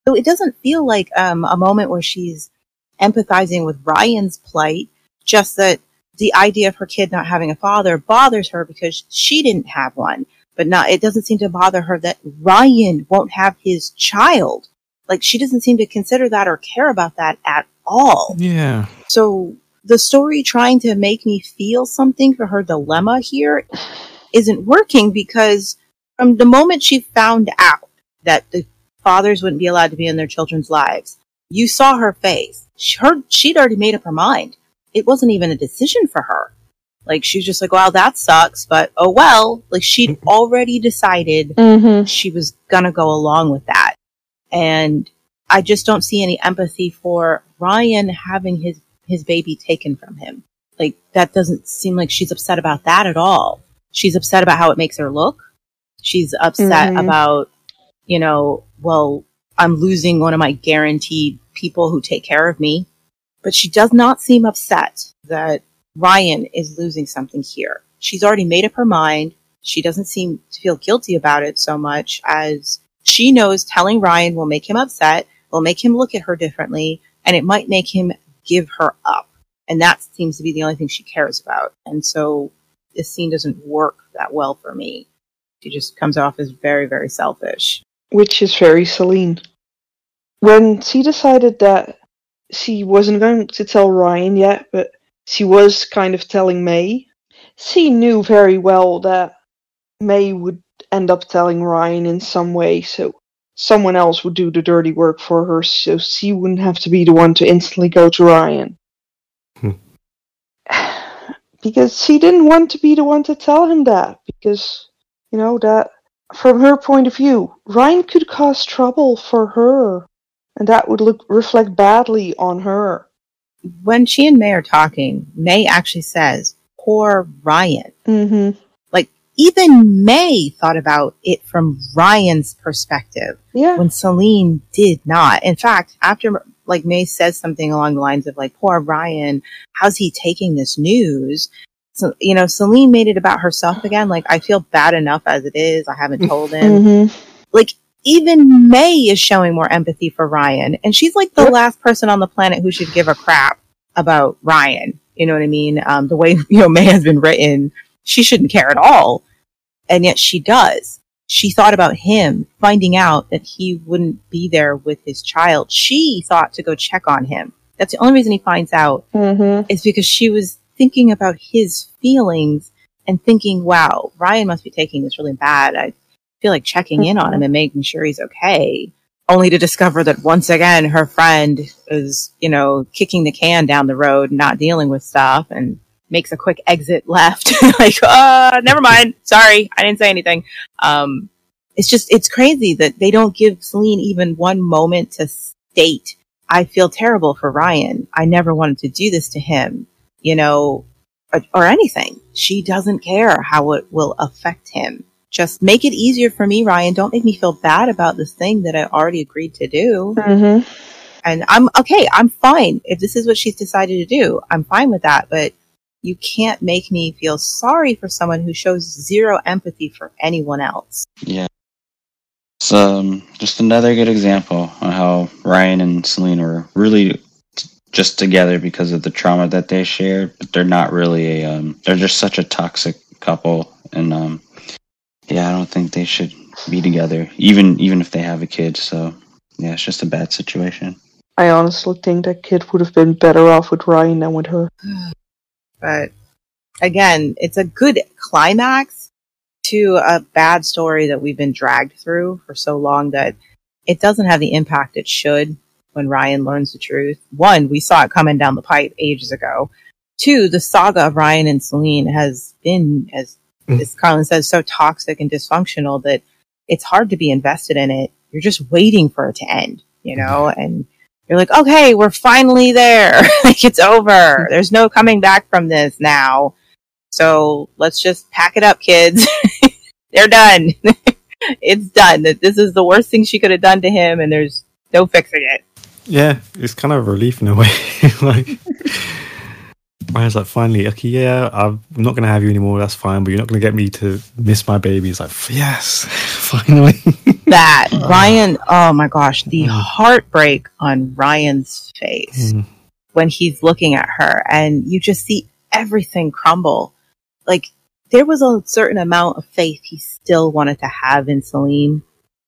Speaker 4: So it doesn't feel like um, a moment where she's empathizing with Ryan's plight, just that the idea of her kid not having a father bothers her because she didn't have one. But not, it doesn't seem to bother her that Ryan won't have his child. Like she doesn't seem to consider that or care about that at all.
Speaker 3: Yeah.
Speaker 4: So the story trying to make me feel something for her dilemma here isn't working because from the moment she found out that the fathers wouldn't be allowed to be in their children's lives, you saw her face. She- Her, she'd already made up her mind. It wasn't even a decision for her. Like she was just like, wow, that sucks," but oh well. Like she'd already decided
Speaker 6: Mhm.
Speaker 4: she was gonna go along with that. And I just don't see any empathy for Ryan having his, his baby taken from him. Like that doesn't seem like she's upset about that at all. She's upset about how it makes her look. She's upset
Speaker 6: Mhm.
Speaker 4: about, you know, well, I'm losing one of my guaranteed people who take care of me. But she does not seem upset that Ryan is losing something here. She's already made up her mind. She doesn't seem to feel guilty about it so much as she knows telling Ryan will make him upset, will make him look at her differently, and it might make him give her up. And that seems to be the only thing she cares about. And so this scene doesn't work that well for me. She just comes off as very, very selfish.
Speaker 6: which is very Salene. When she decided that she wasn't going to tell Ryan yet, but she was kind of telling May, she knew very well that May would end up telling Ryan in some way, so someone else would do the dirty work for her, so she wouldn't have to be the one to instantly go to Ryan.
Speaker 3: Hmm. (sighs)
Speaker 6: because she didn't want to be the one to tell him that, because, you know, that from her point of view, Ryan could cause trouble for her, and that would look reflect badly on her.
Speaker 4: When she and May are talking, May actually says, poor Ryan.
Speaker 6: Mm-hmm.
Speaker 4: Like, even May thought about it from Ryan's perspective.
Speaker 6: Yeah.
Speaker 4: when Salene did not. In fact, after like May says something along the lines of like, poor Ryan, how's he taking this news? So, you know, Salene made it about herself again. Like, I feel bad enough as it is. I haven't told him.
Speaker 6: Mm-hmm.
Speaker 4: Like, even May is showing more empathy for Ryan. And she's like the last person on the planet who should give a crap about Ryan. You know what I mean? Um, the way, (laughs) you know, May has been written, she shouldn't care at all. And yet she does. She thought about him finding out that he wouldn't be there with his child. She thought to go check on him. That's the only reason he finds out
Speaker 6: Mm-hmm.
Speaker 4: is because she was thinking about his feelings and thinking, wow, Ryan must be taking this really bad. I feel like checking in on him and making sure he's okay. Only to discover that once again, her friend is, you know, kicking the can down the road, not dealing with stuff and makes a quick exit left. (laughs) like, uh, never mind. Sorry. I didn't say anything. Um, it's just, it's crazy that they don't give Salene even one moment to state, I feel terrible for Ryan. I never wanted to do this to him, you know, or, or anything. She doesn't care how it will affect him. Just make it easier for me, Ryan. Don't make me feel bad about this thing that I already agreed to do.
Speaker 6: Mm-hmm.
Speaker 4: And I'm okay, I'm fine. If this is what she's decided to do, I'm fine with that. But you can't make me feel sorry for someone who shows zero empathy for anyone else.
Speaker 5: Yeah. It's um, just another good example on how Ryan and Salene were really t- just together because of the trauma that they shared, but they're not really a um, they're just such a toxic couple, and um, yeah, I don't think they should be together, even even if they have a kid. So yeah, it's just a bad situation.
Speaker 6: I honestly think that kid would have been better off with Ryan than with her. (sighs)
Speaker 4: But again, it's a good climax to a bad story that we've been dragged through for so long that it doesn't have the impact it should when Ryan learns the truth. One, we saw it coming down the pipe ages ago. Two, the saga of Ryan and Salene has been, as,
Speaker 3: Mm.
Speaker 4: as Karlan says, so toxic and dysfunctional that it's hard to be invested in it. You're just waiting for it to end, you know, and you're like, okay, we're finally there. (laughs) like it's over. There's no coming back from this now. So let's just pack it up, kids. (laughs) They're done. (laughs) it's done. That this is the worst thing she could have done to him, and there's no fixing it.
Speaker 3: Yeah, it's kind of a relief in a way. (laughs) like, Ryan's like, finally, okay, yeah, I'm not going to have you anymore. That's fine, but you're not going to get me to miss my baby. It's like, yes, (laughs) finally.
Speaker 4: That (laughs) Ryan, oh my gosh, the heartbreak on Ryan's face
Speaker 3: Mm.
Speaker 4: when he's looking at her, and you just see everything crumble. Like there was a certain amount of faith he still wanted to have in Salene,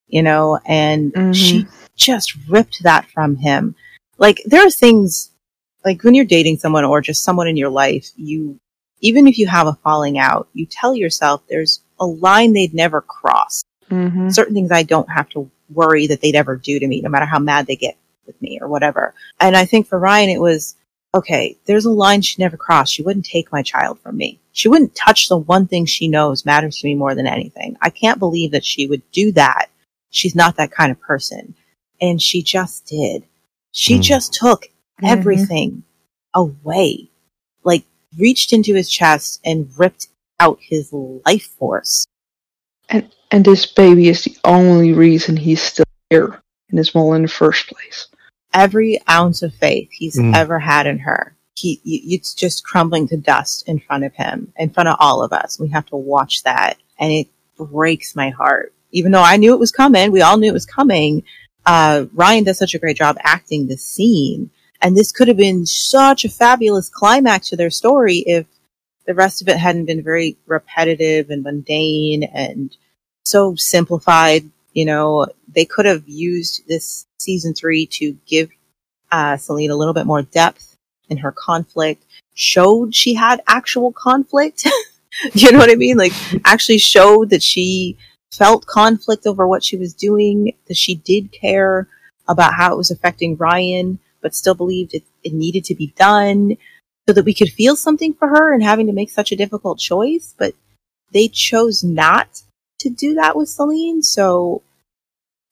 Speaker 4: you know, and
Speaker 6: Mhm.
Speaker 4: she just ripped that from him. Like there are things like when you're dating someone or just someone in your life, you even if you have a falling out, you tell yourself there's a line they'd never cross.
Speaker 6: Mm-hmm.
Speaker 4: Certain things I don't have to worry that they'd ever do to me, no matter how mad they get with me or whatever. And I think for Ryan, it was okay, there's a line she never crossed. She wouldn't take my child from me. She wouldn't touch the one thing she knows matters to me more than anything. I can't believe that she would do that. She's not that kind of person. And she just did. She
Speaker 3: Hmm.
Speaker 4: just took everything away. Like reached into his chest and ripped out his life force.
Speaker 6: And and this baby is the only reason he's still here in this mall in the first place.
Speaker 4: every ounce of faith he's
Speaker 3: Mm.
Speaker 4: ever had in her. he it's just crumbling to dust in front of him, in front of all of us. We have to watch that, and it breaks my heart. Even though I knew it was coming, we all knew it was coming. Uh, Ryan does such a great job acting this scene, and this could have been such a fabulous climax to their story if the rest of it hadn't been very repetitive and mundane and so simplified. You know, they could have used this season three to give uh, Salene a little bit more depth in her conflict, showed she had actual conflict. (laughs) you know what I mean? Like, actually showed that she felt conflict over what she was doing, that she did care about how it was affecting Ryan, but still believed it, it needed to be done so that we could feel something for her and having to make such a difficult choice. But they chose not to do that with Salene. So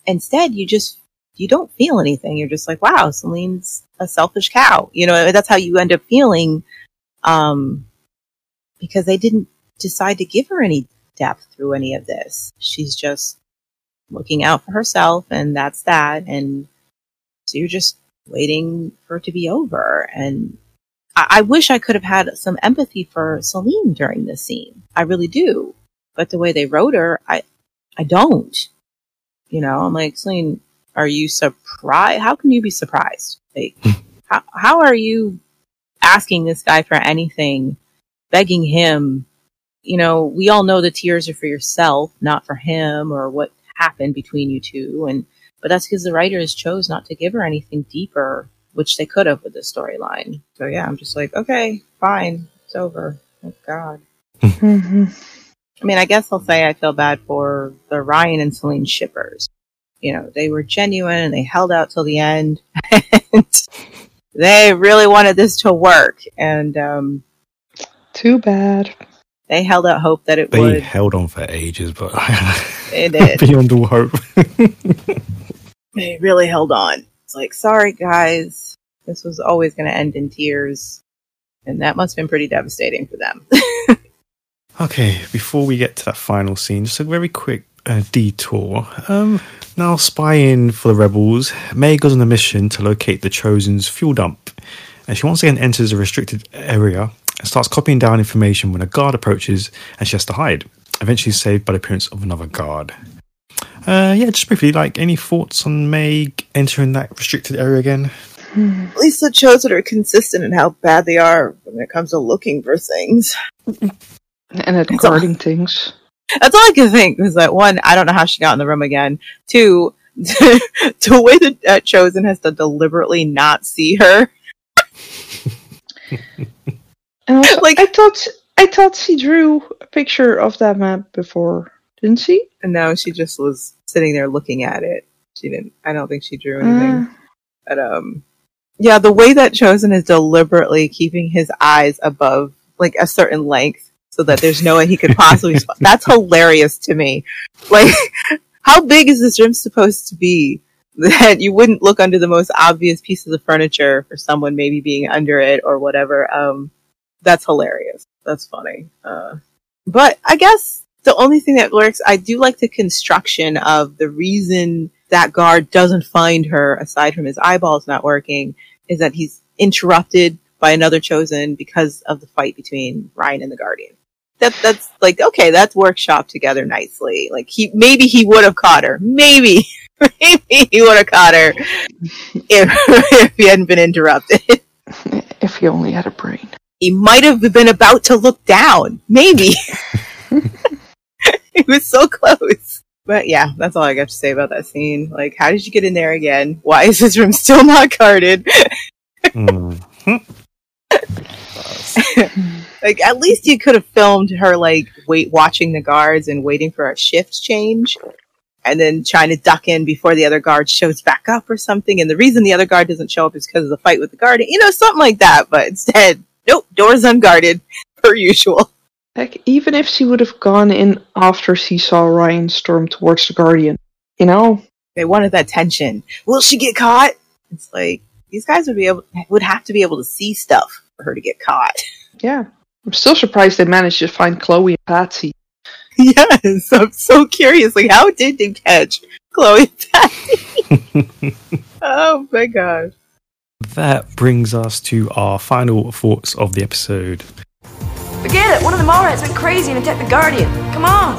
Speaker 4: instead, you just you don't feel anything. You're just like, wow, Salene's a selfish cow. You know, that's how you end up feeling, um, because they didn't decide to give her any depth through any of this. She's just looking out for herself, and that's that. And so you're just waiting for it to be over. And I, I wish I could have had some empathy for Salene during this scene. I really do. But the way they wrote her, I, I don't. You know, I'm like, Salene, are you surprised? How can you be surprised? Like, hmm. how, how are you asking this guy for anything, begging him? You know, we all know the tears are for yourself, not for him or what happened between you two. And, but that's because the writers chose not to give her anything deeper, which they could have with the storyline. So yeah, I'm just like, okay, fine. It's over. Thank God.
Speaker 6: Mm-hmm.
Speaker 4: I mean, I guess I'll say I feel bad for the Ryan and Salene shippers. You know, they were genuine and they held out till the end. (laughs) and they really wanted this to work. And um,
Speaker 6: Too bad.
Speaker 4: They held out hope that it would.
Speaker 3: They
Speaker 4: would.
Speaker 3: held on for ages, but (laughs)
Speaker 4: did. (laughs)
Speaker 3: beyond all hope. (laughs)
Speaker 4: They really held on. It's like, sorry, guys. This was always going to end in tears. And that must have been pretty devastating for them.
Speaker 3: okay, before we get to that final scene, just a very quick uh, detour. Um, now spying for the rebels, May goes on a mission to locate the Chosen's fuel dump, and she once again enters a restricted area and starts copying down information when a guard approaches, and she has to hide. Eventually, saved by the appearance of another guard. Uh, yeah, just briefly, like any thoughts on Meg entering that restricted area again?
Speaker 4: At least the chosen are consistent in how bad they are when it comes to looking for things.
Speaker 6: And at guarding things.
Speaker 4: That's all I can think is that one, I don't know how she got in the room again. Two, (laughs) the way that uh, Chosen has to deliberately not see her. (laughs)
Speaker 6: And (laughs) also,
Speaker 4: Like-
Speaker 6: I thought I thought she drew a picture of that map before, didn't she?
Speaker 4: And no, she just was sitting there looking at it. She didn't, I don't think she drew anything.
Speaker 6: Uh,
Speaker 4: But, um, yeah, the way that Chosen is deliberately keeping his eyes above, like, a certain length so that there's no way he could possibly, spot. (laughs) that's hilarious to me. Like, (laughs) how big is this room supposed to be that you wouldn't look under the most obvious piece of the furniture for someone maybe being under it or whatever? Um, that's hilarious. That's funny. Uh, but I guess the only thing that works, I do like the construction of the reason that guard doesn't find her, aside from his eyeballs not working, is that he's interrupted by another chosen because of the fight between Ryan and the Guardian. That that's like okay, that's workshop together nicely. Like he maybe he would have caught her. Maybe (laughs) maybe he would have caught her if (laughs) if he hadn't been interrupted.
Speaker 6: if he only had a brain.
Speaker 4: He might have been about to look down. Maybe. (laughs) he was so close. But yeah, that's all I got to say about that scene. Like, how did you get in there again? Why is this room still not guarded?
Speaker 3: Mm. (laughs)
Speaker 4: like, at least you could have filmed her, like, wait, watching the guards and waiting for a shift change. And then trying to duck in before the other guard shows back up or something. And the reason the other guard doesn't show up is because of the fight with the guardian. You know, something like that. But instead, nope, doors unguarded, (laughs) per usual.
Speaker 6: Heck, even if she would have gone in after she saw Ryan storm towards the Guardian, you know,
Speaker 4: They wanted that tension. Will she get caught? It's like these guys would be able would have to be able to see stuff for her to get caught. (laughs)
Speaker 6: yeah. I'm still surprised they managed to find Chloe and Patsy.
Speaker 4: yes, I'm so curious. Like, how did they catch Chloe and Patsy? (laughs) oh my gosh.
Speaker 3: That brings us to our final thoughts of the episode.
Speaker 7: Forget it. One of the Mallrats went crazy and attacked the Guardian. Come on.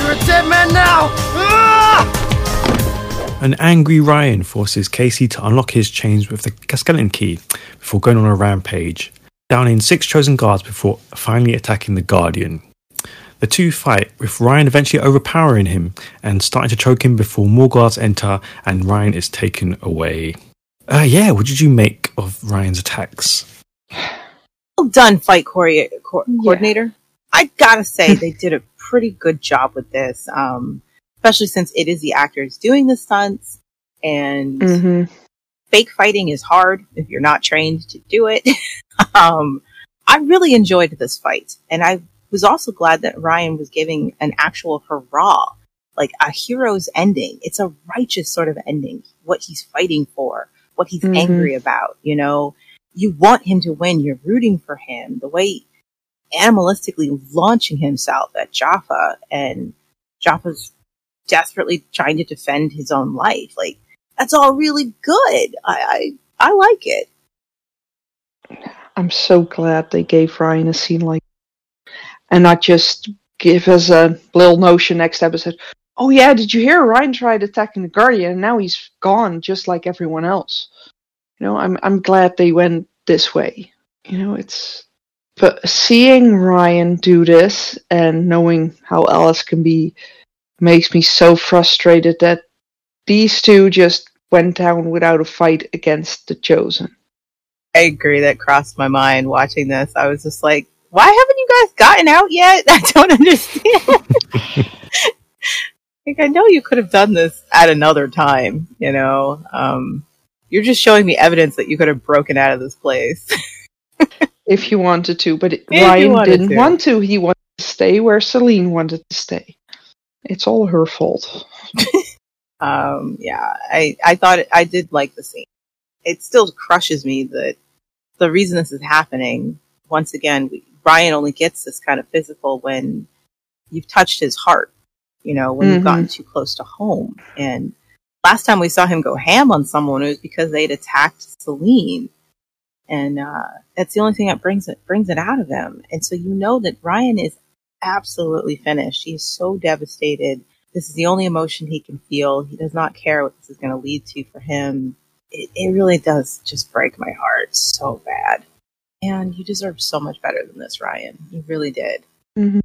Speaker 9: You're a dead man now! Ah!
Speaker 3: An angry Ryan forces Casey to unlock his chains with the skeleton key before going on a rampage, downing six chosen guards before finally attacking the Guardian. The two fight, with Ryan eventually overpowering him and starting to choke him before more guards enter and Ryan is taken away. Uh, yeah, what did you make of Ryan's attacks?
Speaker 4: Well done, fight choreo- co- coordinator. I gotta say, they did a pretty good job with this, um, especially since it is the actors doing the stunts, and
Speaker 6: Mm-hmm.
Speaker 4: fake fighting is hard if you're not trained to do it. (laughs) um, I really enjoyed this fight, and I was also glad that Ryan was giving an actual hurrah, like a hero's ending. It's a righteous sort of ending. What he's fighting for, what he's
Speaker 6: Mhm.
Speaker 4: angry about. You know, you want him to win. You're rooting for him. The way animalistically launching himself at Jaffa, and Jaffa's desperately trying to defend his own life. Like that's all really good. I I, I like it.
Speaker 6: I'm so glad they gave Ryan a scene like and not just give us a little notion next episode. Oh yeah, did you hear Ryan tried attacking the Guardian and now he's gone just like everyone else. You know, I'm I'm glad they went this way. You know, it's but seeing Ryan do this and knowing how Alice can be makes me so frustrated that these two just went down without a fight against the chosen.
Speaker 4: I agree. That crossed my mind watching this. I was just like, why haven't you guys gotten out yet? (laughs) I don't understand. (laughs) like, I know you could have done this at another time. You know, um, you're just showing me evidence that you could have broken out of this place. (laughs)
Speaker 6: if you wanted to, but it- Ryan didn't
Speaker 4: to.
Speaker 6: want to. He wanted to stay where Salene wanted to stay. It's all her fault. (laughs)
Speaker 4: um, yeah, I, I thought it, I did like the scene. It still crushes me that the reason this is happening, once again, we, Ryan only gets this kind of physical when you've touched his heart. You know, when you've gotten too close to home. And last time we saw him go ham on someone, it was because they'd attacked Salene. And uh, that's the only thing that brings it brings it out of him. And so you know that Ryan is absolutely finished. He is so devastated. This is the only emotion he can feel. He does not care what this is going to lead to for him. It, it really does just break my heart so bad. And you deserve so much better than this, Ryan. You really did.
Speaker 6: hmm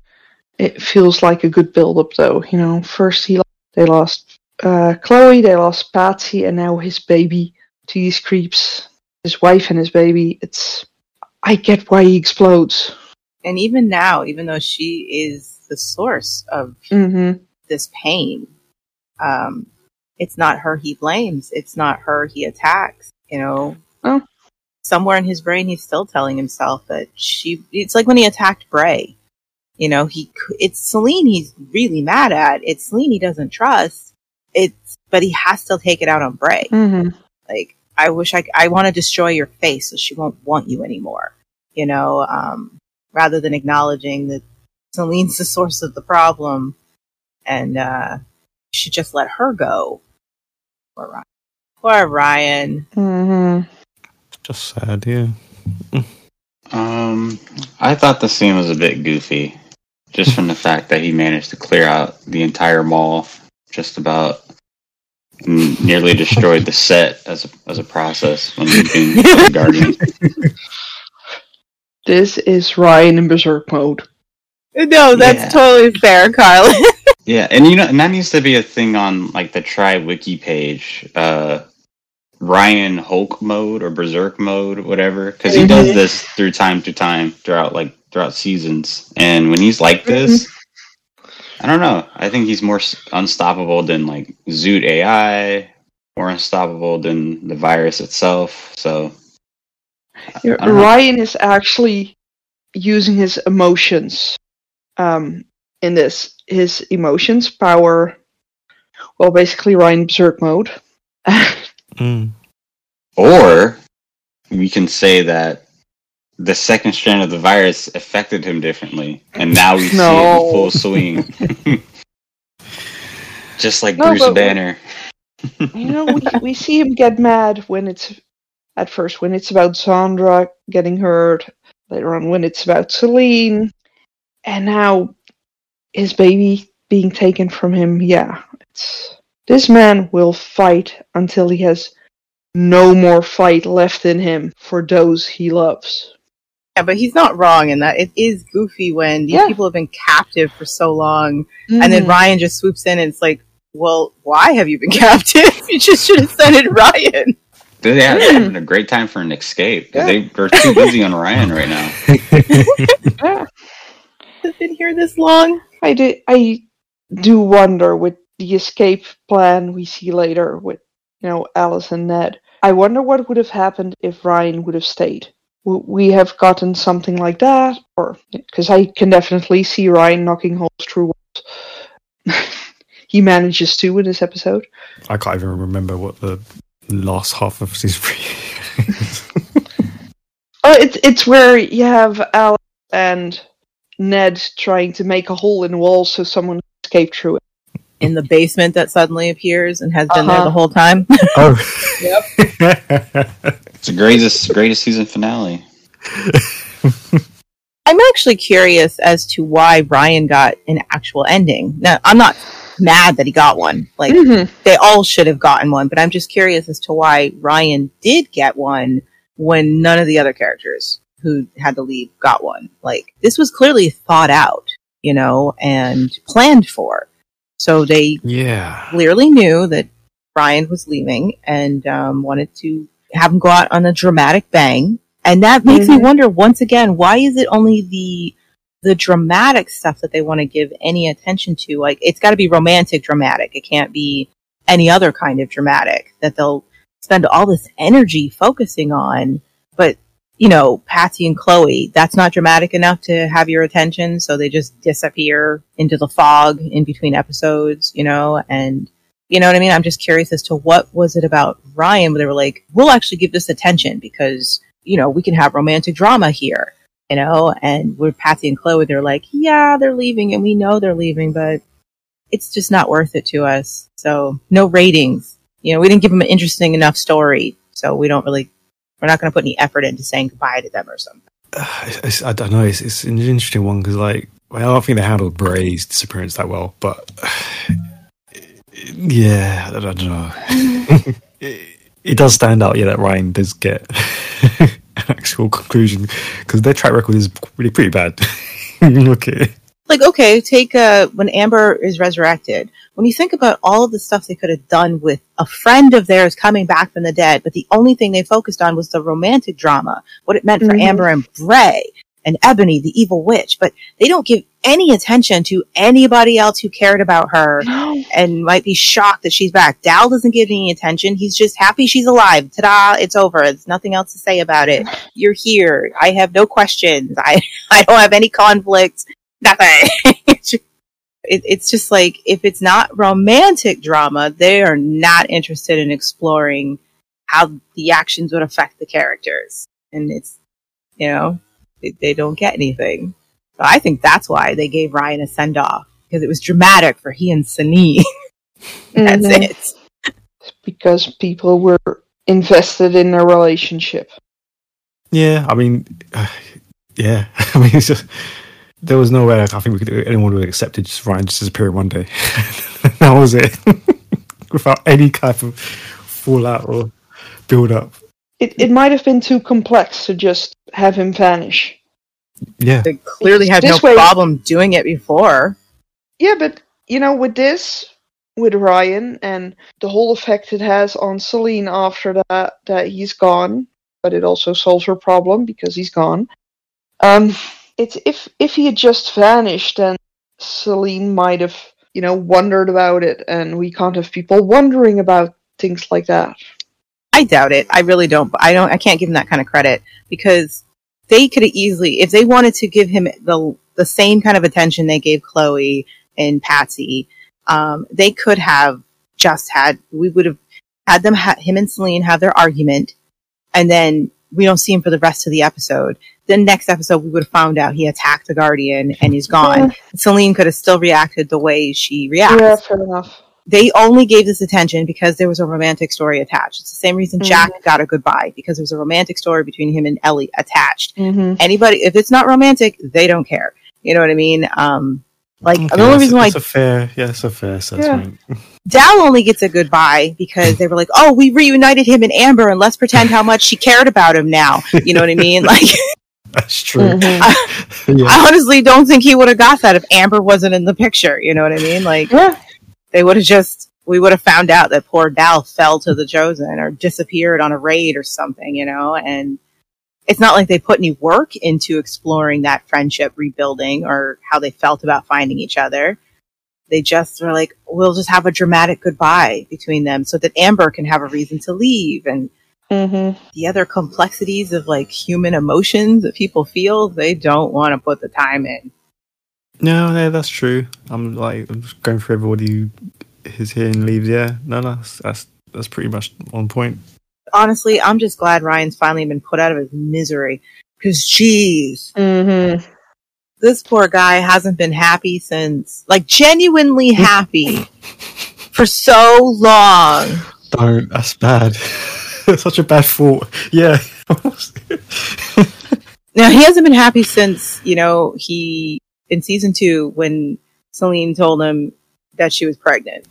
Speaker 6: It feels like a good build up, though. You know, first he they lost uh, Chloe, they lost Patsy, and now his baby to these creeps. His wife and his baby. It's I get why he explodes.
Speaker 4: And even now, even though she is the source of
Speaker 6: hmm
Speaker 4: this pain, um, it's not her he blames. It's not her he attacks. You know,
Speaker 6: Oh.
Speaker 4: somewhere in his brain, he's still telling himself that she. It's like when he attacked Bray. You know, he, it's Salene he's really mad at. It's Salene he doesn't trust. It's but he has to take it out on Bray.
Speaker 6: hmm
Speaker 4: Like I wish I I want to destroy your face so she won't want you anymore. You know, um, rather than acknowledging that Salene's the source of the problem, and uh, you should just let her go. Poor Ryan. Poor Ryan.
Speaker 6: hmm
Speaker 3: Just sad, yeah.
Speaker 5: Um, I thought the scene was a bit goofy, just from the fact that he managed to clear out the entire mall, just about nearly destroyed the set as a, as a process when being the (laughs) Guardian.
Speaker 6: This is Ryan in berserk mode.
Speaker 4: No, that's
Speaker 5: Yeah.
Speaker 4: totally fair, Carl. (laughs)
Speaker 5: Yeah, and you know, and that needs to be a thing on like the Tribe Wiki page. Uh, Ryan Hulk mode or Berserk mode, whatever, because he does this through time to time throughout like throughout seasons. And when he's like this, I don't know. I think he's more unstoppable than like Zoot AI, more unstoppable than the virus itself. So
Speaker 6: Yeah,
Speaker 5: know.
Speaker 6: Ryan is actually using his emotions um, in this. His emotions power, well, basically Ryan berserk mode. (laughs)
Speaker 3: Mm.
Speaker 5: Or we can say that the second strand of the virus affected him differently, and now we (laughs) see it in full swing. (laughs) Just like
Speaker 6: No,
Speaker 5: Bruce Banner.
Speaker 6: you know, we, (laughs) we see him get mad when it's at first when it's about Sandra getting hurt, later on when it's about Salene, and now his baby being taken from him. Yeah, it's this man will fight until he has no more fight left in him for those he loves.
Speaker 4: Yeah, but he's not wrong in that it is goofy when these
Speaker 6: Yeah.
Speaker 4: people have been captive for so long, and then
Speaker 6: Mhm.
Speaker 4: Ryan just swoops in and it's like, well, why have you been (laughs) captive? you just should have sent it Ryan.
Speaker 5: They had having a great time for an escape because They, are too busy on Ryan right now.
Speaker 6: Yeah. (laughs) (laughs)
Speaker 4: Has been here this long.
Speaker 6: I do, I do wonder with the escape plan we see later with, you know, Alice and Ned. I wonder what would have happened if Ryan would have stayed. Would we have gotten something like that? Or, because I can definitely see Ryan knocking holes through walls. (laughs) he manages to in this episode.
Speaker 3: I can't even remember what the last half of season three is. (laughs)
Speaker 6: Oh, it's, it's where you have Alice and Ned trying to make a hole in the wall so someone can escape through it.
Speaker 4: In the basement that suddenly appears and has been there
Speaker 6: Uh-huh.
Speaker 4: the whole time.
Speaker 3: oh. (laughs)
Speaker 5: It's the greatest greatest season finale. (laughs)
Speaker 4: I'm actually curious as to why Ryan got an actual ending. Now, I'm not mad that he got one. Like,
Speaker 6: Mhm.
Speaker 4: they all should have gotten one, but I'm just curious as to why Ryan did get one when none of the other characters who had to leave got one. Like, this was clearly thought out, you know, and planned for. So they
Speaker 3: yeah.
Speaker 4: clearly knew that Ryan was leaving and um, wanted to have him go out on a dramatic bang. And that makes me
Speaker 6: Mhm.
Speaker 4: wonder once again, why is it only the the dramatic stuff that they want to give any attention to? Like it's got to be romantic dramatic. It can't be any other kind of dramatic that they'll spend all this energy focusing on. But you know, Patsy and Chloe, that's not dramatic enough to have your attention, so they just disappear into the fog in between episodes, you know, and you know what I mean? I'm just curious as to what was it about Ryan where they were like, we'll actually give this attention because, you know, we can have romantic drama here, you know, and with Patsy and Chloe, they're like, yeah, they're leaving and we know they're leaving, but it's just not worth it to us. So no ratings. You know, we didn't give them an interesting enough story, so we don't really. We're not going to put any effort into saying goodbye to them or something. (sighs)
Speaker 3: It's- I don't know. It's, it's an interesting one because, like, well, I don't think they handled Bray's disappearance that well, but (sighs) yeah, I don't know. (laughs) it, it does stand out, yeah, that Ryan does get (laughs) an actual conclusion because their track record is really pretty bad. (laughs) When you Look at it.
Speaker 4: like okay take uh when amber is resurrected when you think about all of the stuff they could have done with a friend of theirs coming back from the dead but the only thing they focused on was the romantic drama what it meant for
Speaker 6: Mhm.
Speaker 4: amber and bray and ebony the evil witch but they don't give any attention to anybody else who cared about her (gasps)
Speaker 6: No.
Speaker 4: and might be shocked that she's back. Dal doesn't give any attention. He's just happy she's alive. Ta-da it's over. There's nothing else to say about it. (sighs) You're here. I have no questions. I (laughs) i don't have any conflicts. nothing. (laughs) it, it's just like if it's not romantic drama, they are not interested in exploring how the actions would affect the characters, and it's you know they, they don't get anything. So I think that's why they gave Ryan a send off because it was dramatic for he and Salene. (laughs) that's
Speaker 6: Mhm.
Speaker 4: it.
Speaker 6: Because people were invested in their relationship.
Speaker 3: Yeah, I mean, uh, yeah, (laughs) I mean, it's just there was no way I think we could anyone would have accepted just Ryan just disappearing one day. (laughs) that was it, without any kind of fallout or build up.
Speaker 6: It it might have been too complex to just have him vanish.
Speaker 3: Yeah,
Speaker 4: They clearly had no
Speaker 6: This way-
Speaker 4: problem doing it before.
Speaker 6: Yeah, but you know, with this, with Ryan and the whole effect it has on Salene after that, that he's gone, but it also solves her problem because he's gone. Um, it's if if he had just vanished, then Salene might have, you know, wondered about it, and we can't have people wondering about things like that.
Speaker 4: I doubt it. I really don't. I don't. I can't give him that kind of credit because they could have easily, if they wanted to give him the the same kind of attention they gave Chloe and Patsy, um, they could have just had. We would have had them, ha- him and Salene have their argument, and then we don't see him for the rest of the episode. The next episode, we would have found out he attacked the Guardian and he's gone. Salene could have still reacted the way she reacts
Speaker 6: Yeah, fair enough.
Speaker 4: They only gave this attention because there was a romantic story attached. It's the same reason Jack got a goodbye because there was a romantic story between him and Ellie attached.
Speaker 6: hmm
Speaker 4: Anybody, if it's not romantic, they don't care. You know what I mean? Um, like
Speaker 3: Okay,
Speaker 4: the only reason why
Speaker 3: that's a fair, yeah, it's a fair assessment.
Speaker 4: Dal only gets a goodbye because they were like, "Oh, we reunited him and Amber, and let's pretend how much she cared about him now." You know what I mean? (laughs) Like,
Speaker 3: That's true.
Speaker 6: Mm-hmm.
Speaker 3: yeah.
Speaker 4: I honestly don't think he would have got that if Amber wasn't in the picture. You know what I mean? Like,
Speaker 6: Yeah.
Speaker 4: They would have just we would have found out that poor Dal fell to the chosen or disappeared on a raid or something, you know, and it's not like they put any work into exploring that friendship rebuilding or how they felt about finding each other. They just were like, we'll just have a dramatic goodbye between them so that Amber can have a reason to leave and
Speaker 6: hmm
Speaker 4: the other complexities of like human emotions that people feel, they don't want to put the time in.
Speaker 3: No, yeah, that's true. I'm like I'm just going through everybody who is here and leaves. Yeah, no, no, that's that's, that's pretty much on point.
Speaker 4: Honestly, I'm just glad Ryan's finally been put out of his misery. Cause jeez,
Speaker 6: hmm
Speaker 4: this poor guy hasn't been happy since, like genuinely (laughs) happy for so long.
Speaker 3: Don't. That's bad. That's (laughs) such a bad thought. Yeah. (laughs)
Speaker 4: Now he hasn't been happy since, you know, he, in season two, when Salene told him that she was pregnant.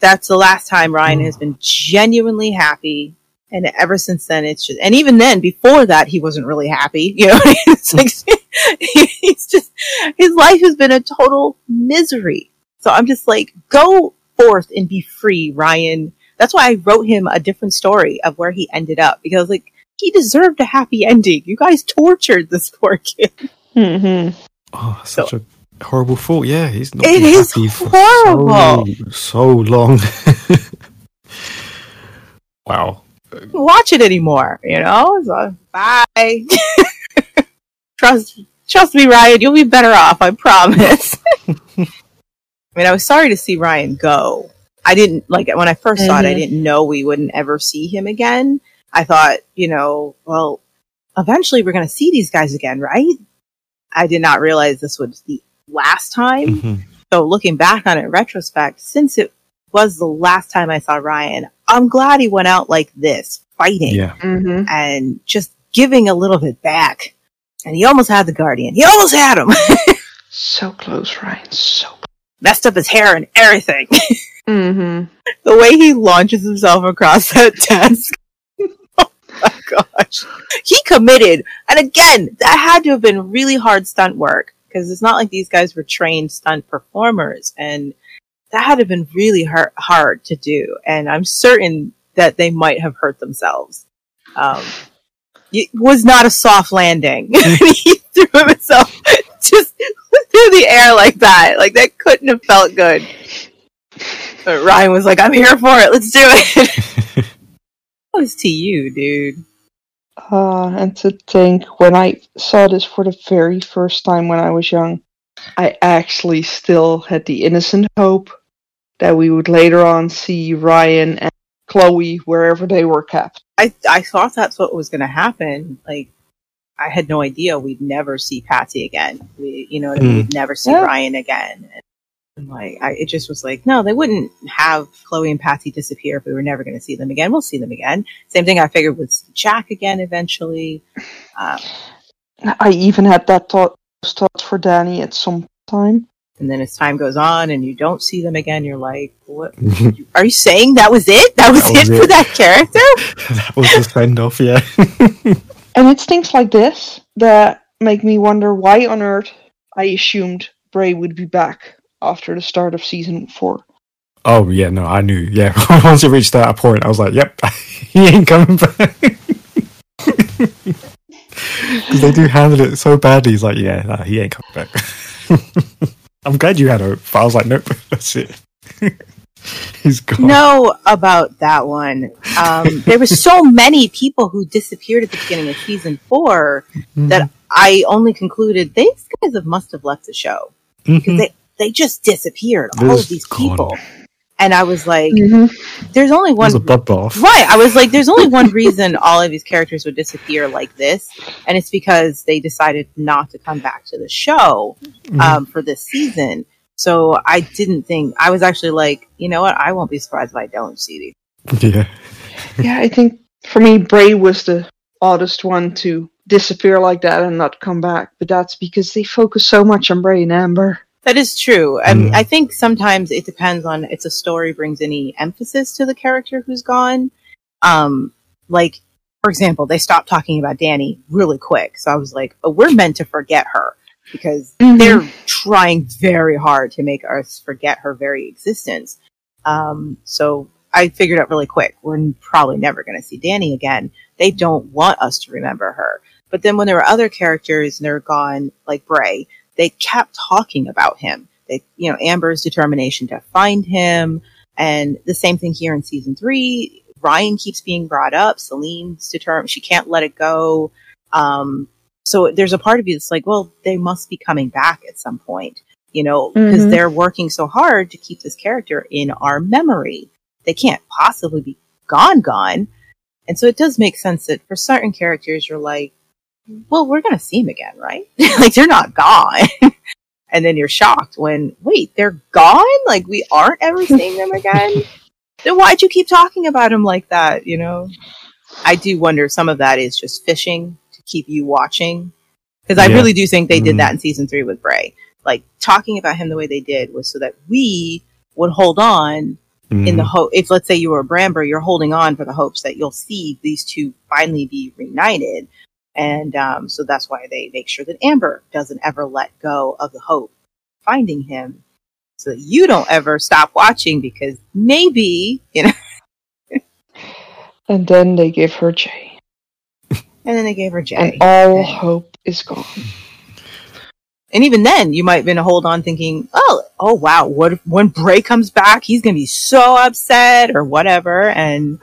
Speaker 4: That's the last time Ryan has been genuinely happy. And ever since then, it's just, and even then, before that, he wasn't really happy. You know, (laughs) it's like, (laughs) he's just, his life has been a total misery. So I'm just like, go forth and be free, Ryan. That's why I wrote him a different story of where he ended up because, like, he deserved a happy ending. You guys tortured this poor kid.
Speaker 6: hmm
Speaker 3: oh, such a horrible thought. Yeah, he's not
Speaker 4: It
Speaker 3: been
Speaker 4: is
Speaker 3: happy for
Speaker 4: horrible.
Speaker 3: So, so long. (laughs) wow.
Speaker 4: watch it anymore. You know, so bye. (laughs) trust, trust me, Ryan. You'll be better off. I promise. (laughs) I mean, I was sorry to see Ryan go. I didn't like when I 1st saw it. I
Speaker 6: Mhm.
Speaker 4: didn't know we wouldn't ever see him again. I thought, you know, well, eventually we're going to see these guys again, right? I did not realize this was the last time.
Speaker 3: Mhm.
Speaker 4: So looking back on it in retrospect, since it was the last time I saw Ryan, I'm glad he went out like this, fighting
Speaker 3: Yeah.
Speaker 6: Mm-hmm.
Speaker 4: and just giving a little bit back. And he almost had the Guardian. He almost had him. (laughs)
Speaker 6: So close, Ryan. So.
Speaker 4: Messed up his hair and everything. (laughs)
Speaker 6: Mm-hmm.
Speaker 4: the way he launches himself across that (laughs) desk. (laughs) oh my gosh. He committed. And again, that had to have been really hard stunt work because it's not like these guys were trained stunt performers. And that had to have been really hard, hard to do. And I'm certain that they might have hurt themselves. Um, it was not a soft landing. (laughs) he threw himself (laughs) just through the air like that. Like that couldn't have felt good. But Ryan was like, I'm here for it. Let's do it. That was to you, dude.
Speaker 6: Uh, and to think, when I saw this for the very first time when I was young, I actually still had the innocent hope that we would later on see Ryan and Chloe wherever they were kept.
Speaker 4: I I thought that's what was going to happen. Like, I had no idea we'd never see Patsy again. We, you know, what I mean?
Speaker 3: Hmm.
Speaker 4: we'd never see
Speaker 6: Yeah.
Speaker 4: Ryan again. And like, I, it just was like, no, they wouldn't have Chloe and Patsy disappear if we were never going to see them again. We'll see them again. Same thing I figured with Jack again eventually. Um,
Speaker 6: I even had that thought, those thoughts for Danny at some time.
Speaker 4: and then as time goes on and you don't see them again, you're like, what? (laughs) Are you saying that was it? That was,
Speaker 3: That was
Speaker 4: it, for that character? (laughs)
Speaker 3: that was the send off, yeah. (laughs)
Speaker 6: And it's things like this that make me wonder why on earth I assumed Bray would be back after the start of season four.
Speaker 3: oh, yeah, no, I knew. Yeah, (laughs) once it reached that point, I was like, yep, (laughs) he ain't coming back. (laughs) Because they do handle it so badly. He's like, yeah, nah, he ain't coming back. I'm glad you had hope, but I was like, nope, that's it. He's gone.
Speaker 4: know about that one. Um, there were so many people who disappeared at the beginning of season four
Speaker 3: Mhm.
Speaker 4: that I only concluded these guys have must have left the show because
Speaker 3: Mhm.
Speaker 4: they they just disappeared.
Speaker 3: They're
Speaker 4: all of these
Speaker 3: gone.
Speaker 4: people, and I was like,
Speaker 6: Mm-hmm.
Speaker 4: "There's only
Speaker 3: It was
Speaker 4: one
Speaker 3: a bloodbath.
Speaker 4: Right. I was like, there's only one reason all of these characters would disappear like this, and it's because they decided not to come back to the show
Speaker 3: Mm-hmm.
Speaker 4: um, for this season. So I didn't think, I was actually like, you know what? I won't be surprised if I don't see these. (laughs)
Speaker 3: Yeah.
Speaker 6: Yeah, I think for me, Bray was the oddest one to disappear like that and not come back. But that's because they focus so much on Bray and Amber.
Speaker 4: That is true. I, mean,
Speaker 3: Mm.
Speaker 4: I think sometimes it depends on if the story brings any emphasis to the character who's gone. Um, like, for example, they stopped talking about Danny really quick. So I was like, oh, we're meant to forget her because
Speaker 6: Mhm.
Speaker 4: they're trying very hard to make us forget her very existence. Um, so I figured out really quick, we're probably never going to see Danny again. They don't want us to remember her. But then when there were other characters and they're gone, like Bray, they kept talking about him. They, you know, Amber's determination to find him. And the same thing here in season three. Ryan keeps being brought up. Salene's determined. She can't let it go. Um, so there's a part of you that's like, well, they must be coming back at some point, you know, because
Speaker 6: Mhm.
Speaker 4: they're working so hard to keep this character in our memory. They can't possibly be gone, gone. And so it does make sense that for certain characters, you're like, well, we're going to see him again, right? (laughs) like they're not gone. (laughs) and then you're shocked when, wait, they're gone? Like we aren't ever seeing them again? (laughs) then why'd you keep talking about him like that? You know, I do wonder some of that is just fishing to keep you watching. Because I
Speaker 3: Yeah.
Speaker 4: really do think they did
Speaker 3: Mm.
Speaker 4: that in season three with Bray. Like talking about him the way they did was so that we would hold on in the
Speaker 3: Mhm.
Speaker 4: hope if let's say you were a Bramber, you're holding on for the hopes that you'll see these two finally be reunited. And um, so that's why they make sure that Amber doesn't ever let go of the hope of finding him. So that you don't ever stop watching because maybe, you know, (laughs)
Speaker 6: And then they give her Jay.
Speaker 4: and then they gave her Jay.
Speaker 6: And all hope is gone.
Speaker 4: And even then, you might have been a hold on thinking, oh, oh wow, what if when Bray comes back, he's going to be so upset or whatever. And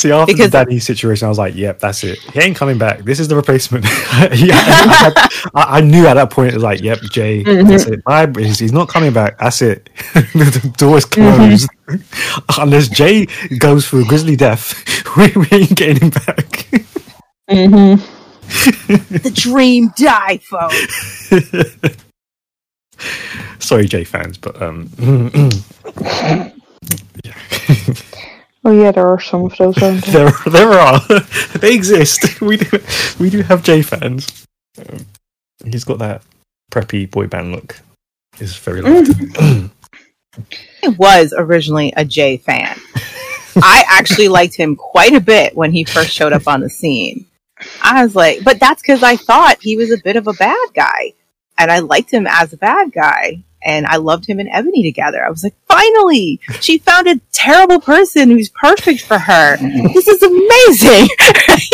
Speaker 3: See, after
Speaker 4: Because-
Speaker 3: the Danny situation, I was like, "Yep, that's it. He ain't coming back. This is the replacement." (laughs) yeah, I, I, I knew at that point, it was like, "Yep, Jay, that's it. Bye. He's, he's not coming back. That's it. (laughs) the door is closed. (laughs) Unless Jay goes through a grisly death, we, we ain't getting him back."
Speaker 6: Mm-hmm.
Speaker 4: the dream die, folks.
Speaker 3: Sorry, Jay fans, but um, (clears throat)
Speaker 6: Oh yeah, there are some of those. Aren't there? (laughs)
Speaker 3: there there are (laughs) they exist. (laughs) We do we do have Jay fans. Um, he's got that preppy boy band look. Is very liked.
Speaker 4: I was originally a Jay fan. I actually liked him quite a bit when he first showed up on the scene. I was like, but that's because I thought he was a bit of a bad guy. And I liked him as a bad guy. And I loved him and Ebony together. I was like, finally, she found a terrible person who's perfect for her. This is amazing.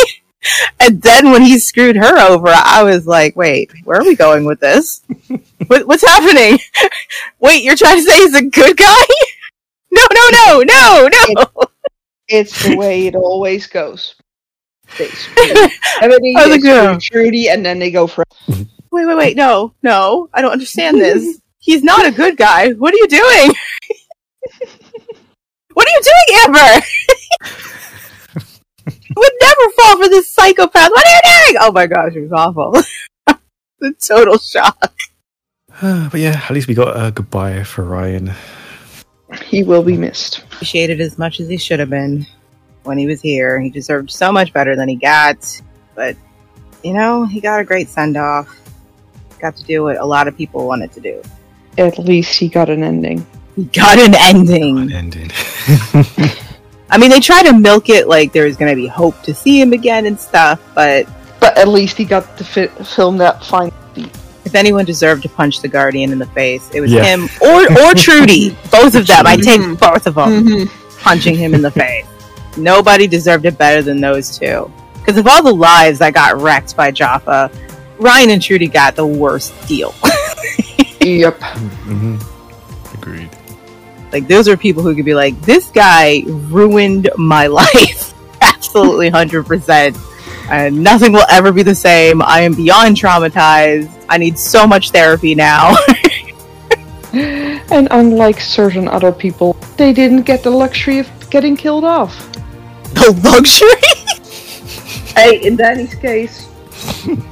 Speaker 4: (laughs) and then when he screwed her over, I was like, wait, where are we going with this? (laughs) What, what's happening? (laughs) Wait, you're trying to say he's a good guy? No, no, no, no, no.
Speaker 6: It's the way it always goes. Screw Ebony,
Speaker 4: I
Speaker 6: they
Speaker 4: like,
Speaker 6: screw. Trudy, and then they go for.
Speaker 4: Wait, wait, wait. No, no. I don't understand this. He's not a good guy. What are you doing? (laughs) what are you doing, Amber? (laughs) would never fall for this psychopath. What are you doing? Oh my gosh, it was awful. (laughs) the total shock.
Speaker 3: Uh, (sighs) but yeah, at least we got a goodbye for Ryan.
Speaker 6: He will be missed.
Speaker 4: Appreciated as much as he should have been when he was here. He deserved so much better than he got. But, you know, he got a great send off. Got to do what a lot of people wanted to do.
Speaker 6: At least he got an ending.
Speaker 4: He got an ending.
Speaker 3: An ending. (laughs)
Speaker 4: I mean, they try to milk it like there's going to be hope to see him again and stuff, but
Speaker 6: But at least he got to fi- film that fine.
Speaker 4: if anyone deserved to punch the Guardian in the face, it was
Speaker 3: Yeah.
Speaker 4: him or or (laughs) Trudy. both of them. I take both of them mm-hmm. punching him in the face. Nobody deserved it better than those two. Because of all the lives that got wrecked by Jaffa, Ryan and Trudy got the worst deal. (laughs)
Speaker 6: Yep.
Speaker 3: hmm Agreed.
Speaker 4: like those are people who could be like, this guy ruined my (laughs) life. Absolutely, hundred percent. And nothing will ever be the same. I am beyond traumatized. I need so much therapy now. (laughs)
Speaker 6: And unlike certain other people, they didn't get the luxury of getting killed off.
Speaker 4: the luxury.
Speaker 6: Hey, in Danny's case,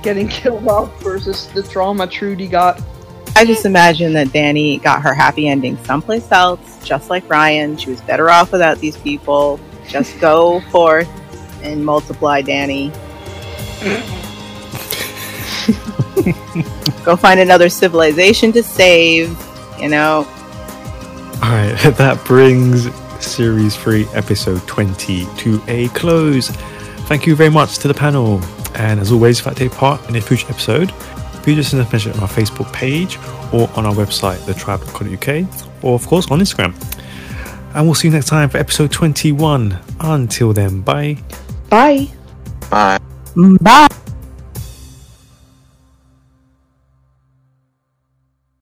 Speaker 6: getting killed off versus the trauma Trudy got.
Speaker 4: I just imagine that Danny got her happy ending someplace else, just like Ryan. She was better off without these people. Just go forth and multiply, Danny. go find another civilization to save. You know,
Speaker 3: All right, (laughs) that brings series three, episode twenty, to a close. Thank you very much to the panel, and as always, if I take part in a future episode, please just send us a message on our Facebook page or on our website, thetribe.co.uk, or of course on Instagram. And we'll see you next time for episode twenty-one. Until then, bye.
Speaker 6: Bye.
Speaker 5: Bye.
Speaker 4: Mm, bye.